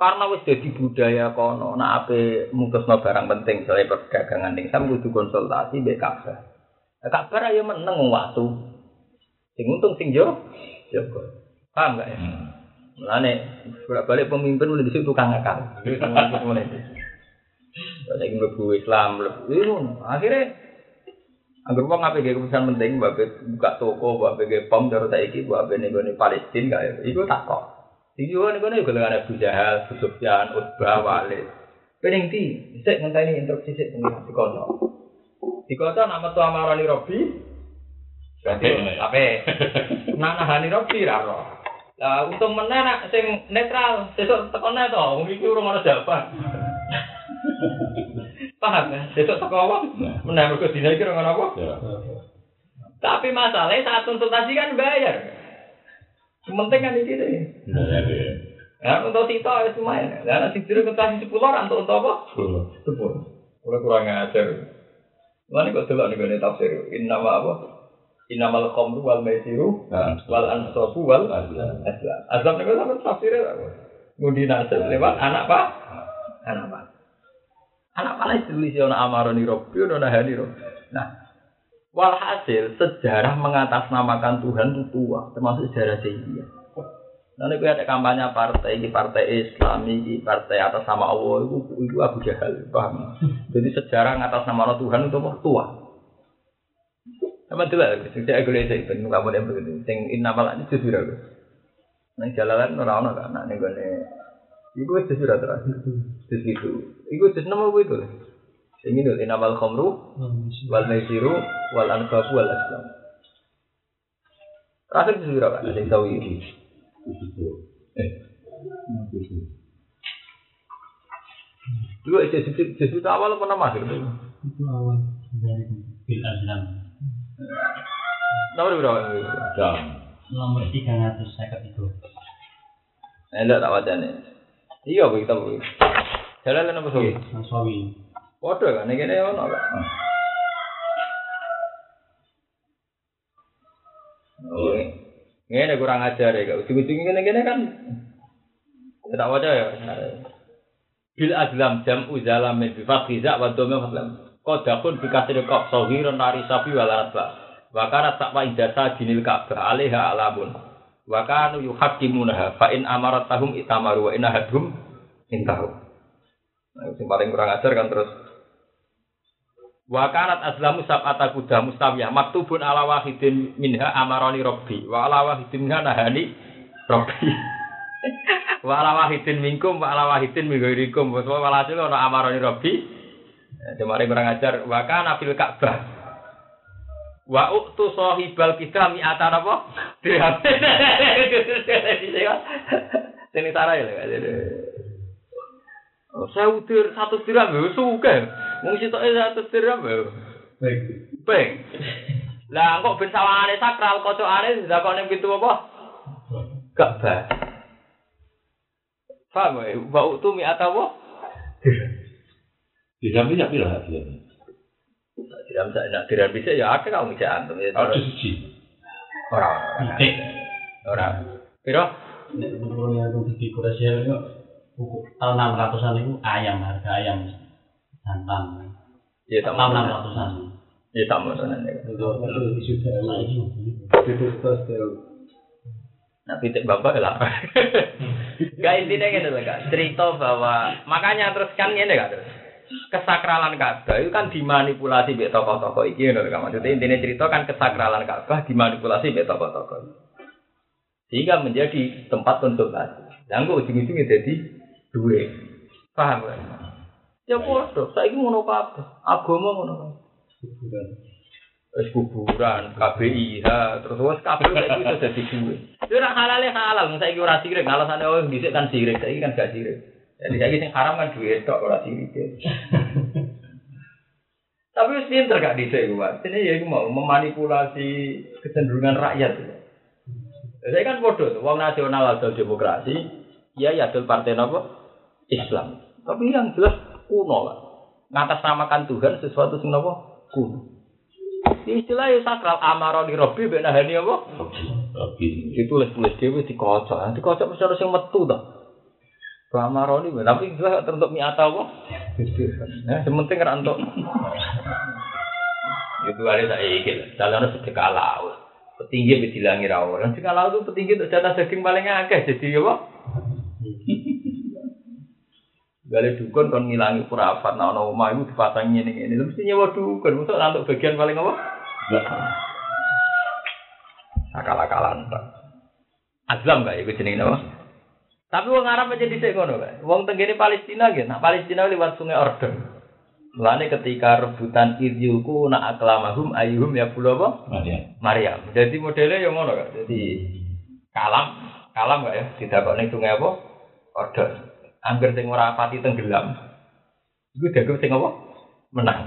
Karena wis jadi budaya kono, nak ape mutusno barang penting soal perdagangan ning sam kudu konsultasi mbek Ka'bah. Nah, Ka'bah ayo meneng waktu. Sing untung sing yo yo Paham gak ya? Hmm. Mulane bolak-balik pemimpin mulai di situ tukang akal. Mulai Saiki mlebu Islam, mlebu akhirnya Anggur wong ape ge keputusan penting, babe buka toko, babe ge pom cara saiki, babe ning Palestina kaya iku tak Iki wan kono yo golongan Abu Jahal, Abu Sufyan, Utbah, Walid. Pening ti, sik ngenteni instruksi sik pengen dikono. Dikono nama tu amarani Robi. Berarti ape? Nak nahani Robi ra ro. Lah untung meneh nak sing netral, sesuk tekone to, wong iki urung ana jawaban. Paham ya? Sesuk teko apa? Meneh mergo dina iki ora apa? Tapi masalahnya saat konsultasi kan bayar. Sementing kan iki deh. Ya, untuk Tito ya lumayan. Ya, nanti tidur ke kasih sepuluh orang untuk apa? Sepuluh. Sepuluh. Kurang kurang ngajar. Mana kok delok nih tafsir? Innama apa? Innamal khamru wal maisiru wal ansabu wal azlam. Azlam niku sampe tafsirnya Ngudi nasib lewat anak pak? Anak pak. Anak pak itu tulis ana amaroni robbi ana nahani. Nah, Walhasil sejarah mengatasnamakan Tuhan itu tua, termasuk sejarah Syria. Nanti gue ada kampanye partai, di partai Islam, di partai atas nama Allah itu, itu Abu Jahal, paham? Jadi sejarah atas nama Tuhan itu tua. Sama lah, sejak gue lihat itu, kamu yang begitu, sing innamal ini justru aku. Nang jalanan orang orang kan, nih gue nih, itu justru terakhir, justru itu, itu justru nama gue itu. Ini dulu inamal khomru wal maisiru wal anfabu wal aslam. Terakhir itu berapa? Ada yang tahu. Eh. Dua jadi jadi awal apa nama itu? Itu awal dari bil aslam. Nomor berapa? Jam. nomor 353. Eh, ndak tak wacane. Iya, kita Bu. Jalan apa sih? Mas Waduh kan, ini kene ono. Oh, ini kurang ajar ya, ujung-ujung gini-gini kan. Ya, tak wajar ya. Bil azlam jam uzalam min bifat khiza wa dome fatlam. Kodakun bikasir kok sohiron nari sapi walat ba. Wakana takwa ijasa jinil ka'bah alaiha alamun. Wakanu yuhakimunaha fa in amaratahum itamaru wa in intahu. Nah, yang paling kurang ajar kan terus Wa kanat azlamu sab'ata kuda mustawiyah maktubun ala wahidin minha amaroni robbi wa ala wahidin minha nahani robbi wa ala wahidin minkum wa ala wahidin mingguirikum wa walhasil ana amaroni robbi Kemarin kurang ajar wa kana fil ka'bah wa uktu sahibal kita mi'atan apa dirham sini sarai lho Oh, saya utir satu dirham ya suka. Wong sitoke satu dirham ya. Baik. Peng. Lah kok ben sawangane sakral kocokane dilakoni pintu apa? Gak ba. Paham ya? Wa utu mi atawa? Di samping ya pira dia. Dirham sak nak dirham bisa ya akeh kau bisa antum ya. Ada siji. Ora. Titik. Ora. Piro? Nek menurut yang di Korea itu buku tahun 600-an itu ayam harga ayam santan. Ya tak Tahun mau. 600-an. Ya tak mau tenan. Itu itu sudah nah ini. Pitik bapak lah. [LAUGHS] Gak intinya gini loh kak, cerita bahwa makanya terus kan ini kak terus kesakralan Ka'bah itu kan dimanipulasi oleh tokoh-tokoh iki loh kak. Maksudnya intinya cerita kan kesakralan Ka'bah dimanipulasi oleh tokoh-tokoh. Sehingga menjadi tempat konsultasi. Dan kok ujung-ujungnya jadi duit. Paham kan? Ya bodoh, saya ini ngono kabeh. Agama ngono kabeh. Wis kuburan, KBIH, terus wis kabeh saiki iso dadi duit. Itu ora halal ya halal, saiki ora sirik, alasane oh dhisik kan sirik, saiki kan gak sirik. Jadi saiki sing haram kan duit tok ora sirik. [LAUGHS] Tapi wis pinter gak dhisik kuwi. Ini ya mau memanipulasi kecenderungan rakyat. Saya kan bodoh, wong nasional atau demokrasi, ya ya adil partai apa? Islam. Tapi yang jelas kuno lah. Ngatasnamakan Tuhan sesuatu sing apa? Kuno. Istilah ya sakral amaroni robi benahani apa? Lagi. ditulis-tulis dhewe dikocok. Nah, dikocok mesti harus yang metu to. Bamaroni tapi jelas teruntuk miata apa? Nah, sementing ora entuk. Itu ada saya ikut. Jalan sedekah laut. Petinggi bisa dilangi rawol. Dan sedekah laut itu petinggi untuk jatah daging paling akeh. Jadi apa? Gale dukun kon ngilangi purafat nah ono omah iku dipasangi ngene ngene. Mesti nyewa dukun untuk nantuk bagian paling apa? Akal-akalan, Pak. Azlam gak iku jenenge apa? Tapi wong Arab aja dhisik ngono, Pak. Wong tenggene Palestina nggih, nah Palestina lewat sungai Ordon. Mulane ketika rebutan idyuku nak aklamahum ayuhum ya pulau apa? Ada. Maryam. Jadi modelnya yang ngono Kak. Jadi kalam, kalam gak ya? Tidak kok ning sungai apa? Ordon. Angger sing ora pati tenggelam. Iku dagang sing apa? Menang.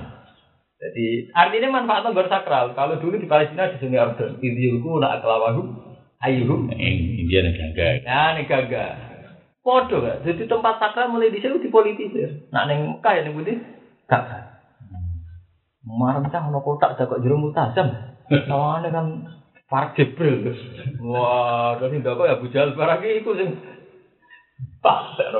Jadi artinya manfaatnya bersakral. Kalau dulu di Palestina di sungai Ordon, idyuku nak aklamahum ayuhum India negara. Ya nih kagak. Podo gak. Jadi tempat sakral mulai di sini dipolitisir. Nak neng Mekah ya neng Budi gak. Marang cah ono kotak jago jero multazam. Sawane kan Park Jibril. Wah, dari ndak kok ya bujal barang iku sing pas ora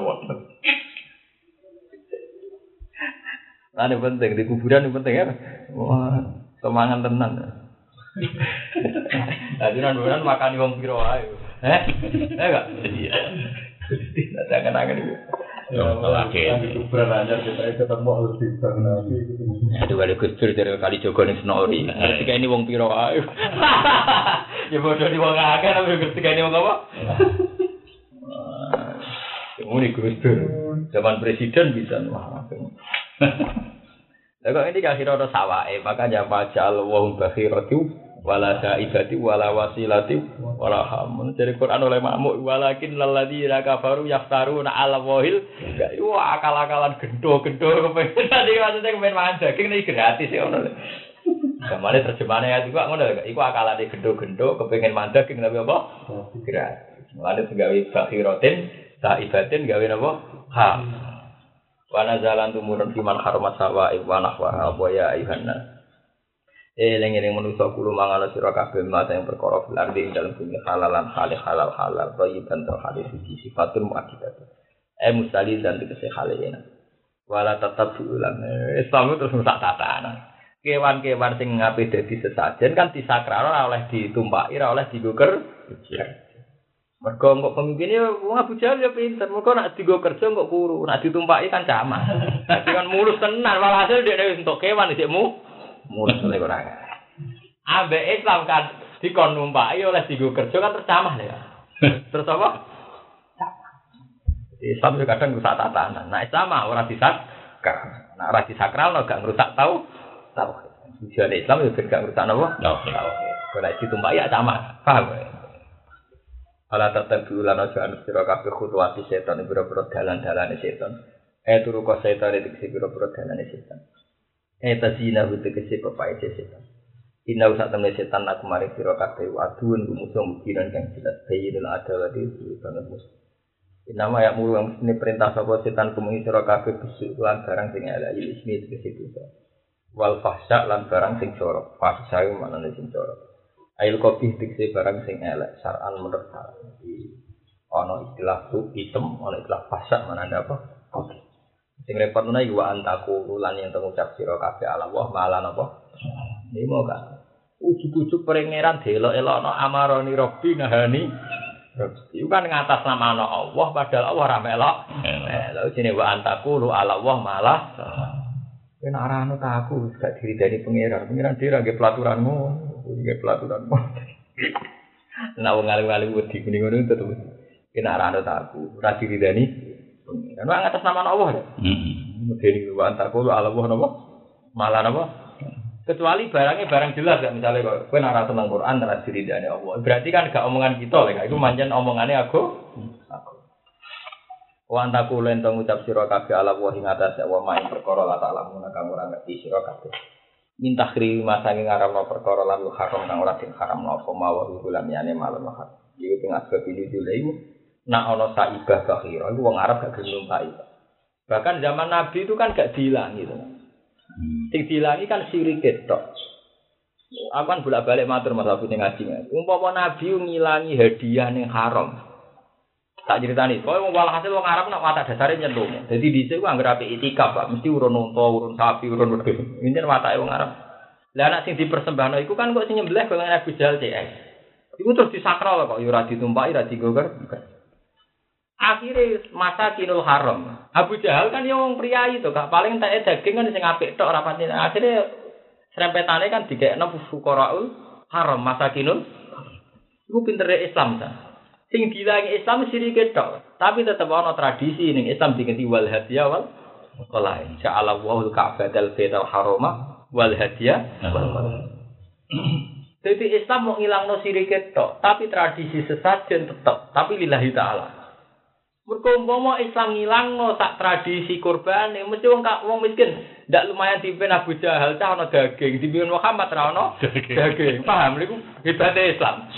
Nah, ini penting di kuburan ini penting ya. Wah, semangat tenan. Tadi nan bulan makan wong piro ae. Eh? Eh enggak? Iya. Jangan angen itu. Lagi. kuburan aja kita ketemu lebih bang nabi Aduh, ada gusur dari kali Jogo ning Senori. Ketika ini wong piro ae. [LAUGHS] Ya bodoh di wong akeh tapi ketika ini wong apa? Ini gusur. Zaman presiden bisa wah. [LAUGHS] Lah kok ini akhirnya ada sawae, makanya pajal wa hum bakhiratu wala saibati wala wasilati wala hamun. Jadi Quran oleh makmuk walakin lalladzina kafaru yaftaruna ala wahil. Wah akal-akalan gendo-gendo kepengen [LAUGHS] tadi maksudnya kepengen mangan daging ini gratis ya ono. Gamane terjemahane ayat iku ngono lho, iku akalane gendo-gendo kepengin mandek ing nabi apa? Gratis. Mulane gawe bakhiratin, saibatin gawe napa? Ha. Wa nazalan tumurun fiman harama sawa wa nahwa wa ya ayuhan nas. Eh lengen manusa kulo mangala sira kabeh mata yang perkara fil ardi ing dalem bumi halalan halal halal halal thayyiban to hadis siji sifatun muakkidat. Eh mustali dan tegese halena. Wala tetap ulang. Islam itu terus tak tatanan. Kewan-kewan sing ngape dadi sesajen kan disakral ora oleh ditumpaki oleh digoker. Mergo kok pemimpinnya wong Abu Jahal ya pinter. Mergo nak digo kerja kok kuru, nak ditumpaki kan camas. Dadi kan mulus tenan walhasil dia untuk kewan isih mu mulus oleh ora. Abe Islam kan dikon numpaki oleh digo kerja kan tercamah ya. Terus apa? Islam juga kadang rusak tatanan. Nah Islam ora disakral. Nah ora disakral no gak ngerusak tau tahu. Tujuan Islam juga gak ngerusak nopo. Tauhid. Kalau ditumpaki ya sama. Paham ya? Ala tetep bulan aja anu sira kabeh khutwati setan biro-biro dalan-dalane setan. Eh turu kok setan itu kesi biro-biro dalane setan. Eh tasina hute kesi pepai setan. Inna usah temen setan aku mari sira kabeh aduun musuh mungkinan kang jelas musuh. Inama ya mulu yang mesti perintah sapa setan kumuni sira kabeh besuk lan barang sing ala ismi itu. Wal fahsya lan barang sing jorok. Fahsya iku maknane sing jorok. Ail kopi dikse barang sing elek saran menurut saran. Jadi ono istilah tu hitam, ono istilah fasak mana ada apa? Kopi. Sing repot mana wa antaku ulan yang tengucap sira kabeh ala Allah malah napa? Ini mau kan. Ujuk-ujuk perengeran delok-elokno amaroni robbi nahani. Itu kan ngatas nama ana Allah padahal Allah ra melok. Eh, lalu sini wa antaku lu ala Allah malah. Kena arahno tak aku gak diri dari pangeran. Pangeran dhewe nggih pelaturanmu. Nggih pelaturanmu. Nah wong alim-alim wedi kuning ngono tetep. Kena arahno tak aku. Ora diri dari pangeran. Wah ngatas nama Allah ya. Heeh. Mungkin wa antaku ala Allah napa? Malah napa? Kecuali barangnya barang jelas ya misalnya kok kowe ora tentang Quran ora diridani Allah. Berarti kan gak omongan kita lek itu manjen omongannya aku. Aku. Wa antaku lan tong ucap sira kabeh ala wa ing atas wa main perkara la ta'ala mun kang ora ngerti sira kabeh. Minta kri masangi ngaramno perkara lan haram kang ora den haram apa mawon bulan yane malam haram. Iki tengah sebab ini dulu nak ono saibah bakhira iku wong Arab gak gelem numpai. Bahkan zaman Nabi itu kan gak dihilangi gitu. Sing dihilangi kan sirik tok. Aku kan bolak-balik matur Mas Abu ngaji. Umpama Nabi ngilangi hadiah ning haram. Tak ceritani, kowe wong walhasil wong Arab nak watak dasare nyentuh. Jadi dhisik ku anggere apik itikaf, Pak, mesti urun unta, urun sapi, urun wedhus. Ini watake wong Arab. Lah anak sing dipersembahno iku kan kok sing nyembelih golongan Abu Jahal CS. Iku terus disakral kok, ya ora ditumpaki, ora digoker. Akhirnya masa kinul haram. Abu Jahal kan ya wong priayi to, gak paling tak daging kan sing apik tok ora pati. Akhirnya serempetane kan dikekno fuqaraul haram masa kinul. Iku pintere Islam ta. Sing dilangi Islam sirik tok, tapi tetep ana tradisi ning Islam digenti wal hadiah wal lain. Ja'ala wahul ka'batal baital harama wal hadiah wal Jadi Islam mau ngilangno sirik tok, tapi tradisi sesajen tetep, tapi lillahi taala. Mergo umpama Islam ngilangno sak tradisi kurban, mesti wong kak wong miskin ndak lumayan dipimpin Abu Jahal cah ana daging, dipimpin Muhammad ra ono daging. Paham niku hebate Islam.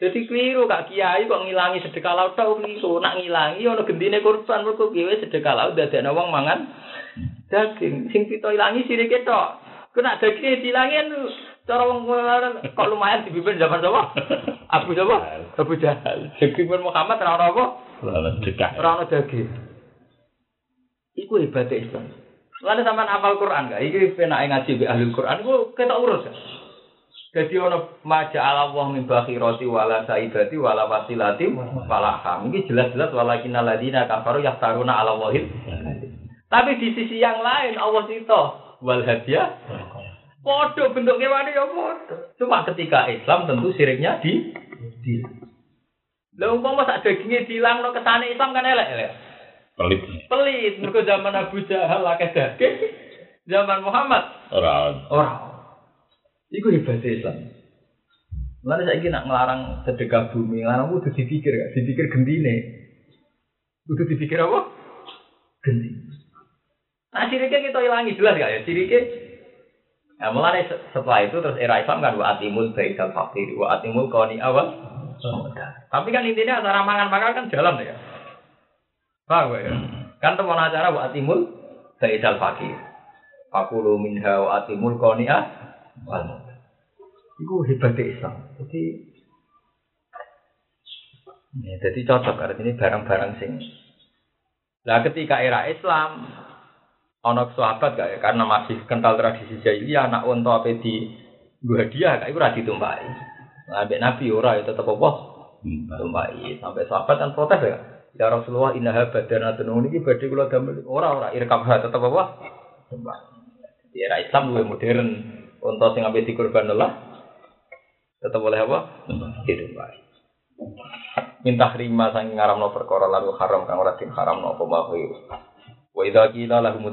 Jadi keliru kak kiai kok ngilangi sedekah laut tau keliru. Nak ngilangi ono gendine kurban mergo kiai sedekah laut dadekno wong mangan daging. Sing pito ilangi sirik tok. Kena daging dilangi anu cara wong kok lumayan dipimpin zaman sapa? [LAUGHS] Abu sapa? Abu Jahal. Daging Muhammad ora ono apa? Ora sedekah. Ora ono daging. Iku hebatnya Islam. Lalu sampean hafal Quran gak? Iki penake ngaji be ahli Quran ku ketok urus. Gak? Jadi ono maja ala wah min bakhirati wala saibati wala wasilati wala ham. Ini jelas-jelas walakin aladina kafaru yahtaruna ala wahid. Tapi di sisi yang lain Allah itu wal hadiah. Podo bentuk kewane ya podo. Cuma ketika Islam tentu siriknya di di. Lah umpama sak daginge dilangno kesane Islam kan elek elek. Pelit. Pelit mergo zaman Abu Jahal akeh daging. Zaman Muhammad Ora. ora. Iku hebat Islam. Mulane saiki nak ngelarang sedekah bumi, ngelarang kudu dipikir gak? Dipikir gendine. Kudu dipikir apa? Gendine. Nah, sirike kita ilangi jelas gak ya? Sirike Nah, mulai se- setelah itu terus era Islam kan wa atimul baisal fakir, wa atimul koni awal. Tapi kan intinya acara mangan-mangan kan jalan ya. Gak ya? Kan teman acara wa atimul baisal fakir. Fakulu minha wa atimul koni awal. Iku hebatnya Islam. Jadi ya, jadi cocok artinya barang-barang sing. Lah ketika era Islam ono sahabat gak ya? Karena masih kental tradisi jahiliyah anak unta apa di gua dia kayak ora ditumpahi. Nah, Nabi ora ya tetep apa? Tumpahi. Sampai sahabat kan protes ya. Ya Rasulullah innaha badanatun niki badhe kula damel ora ora irkabha tetep apa? Tumpahi. Di era Islam luwih modern. Unta sing ambek dikorban Allah tetep boleh apa? Ditumpahi. Minta rima saking ngaramno perkara lalu haram kang ora haram apa mau Wa idza qila lahum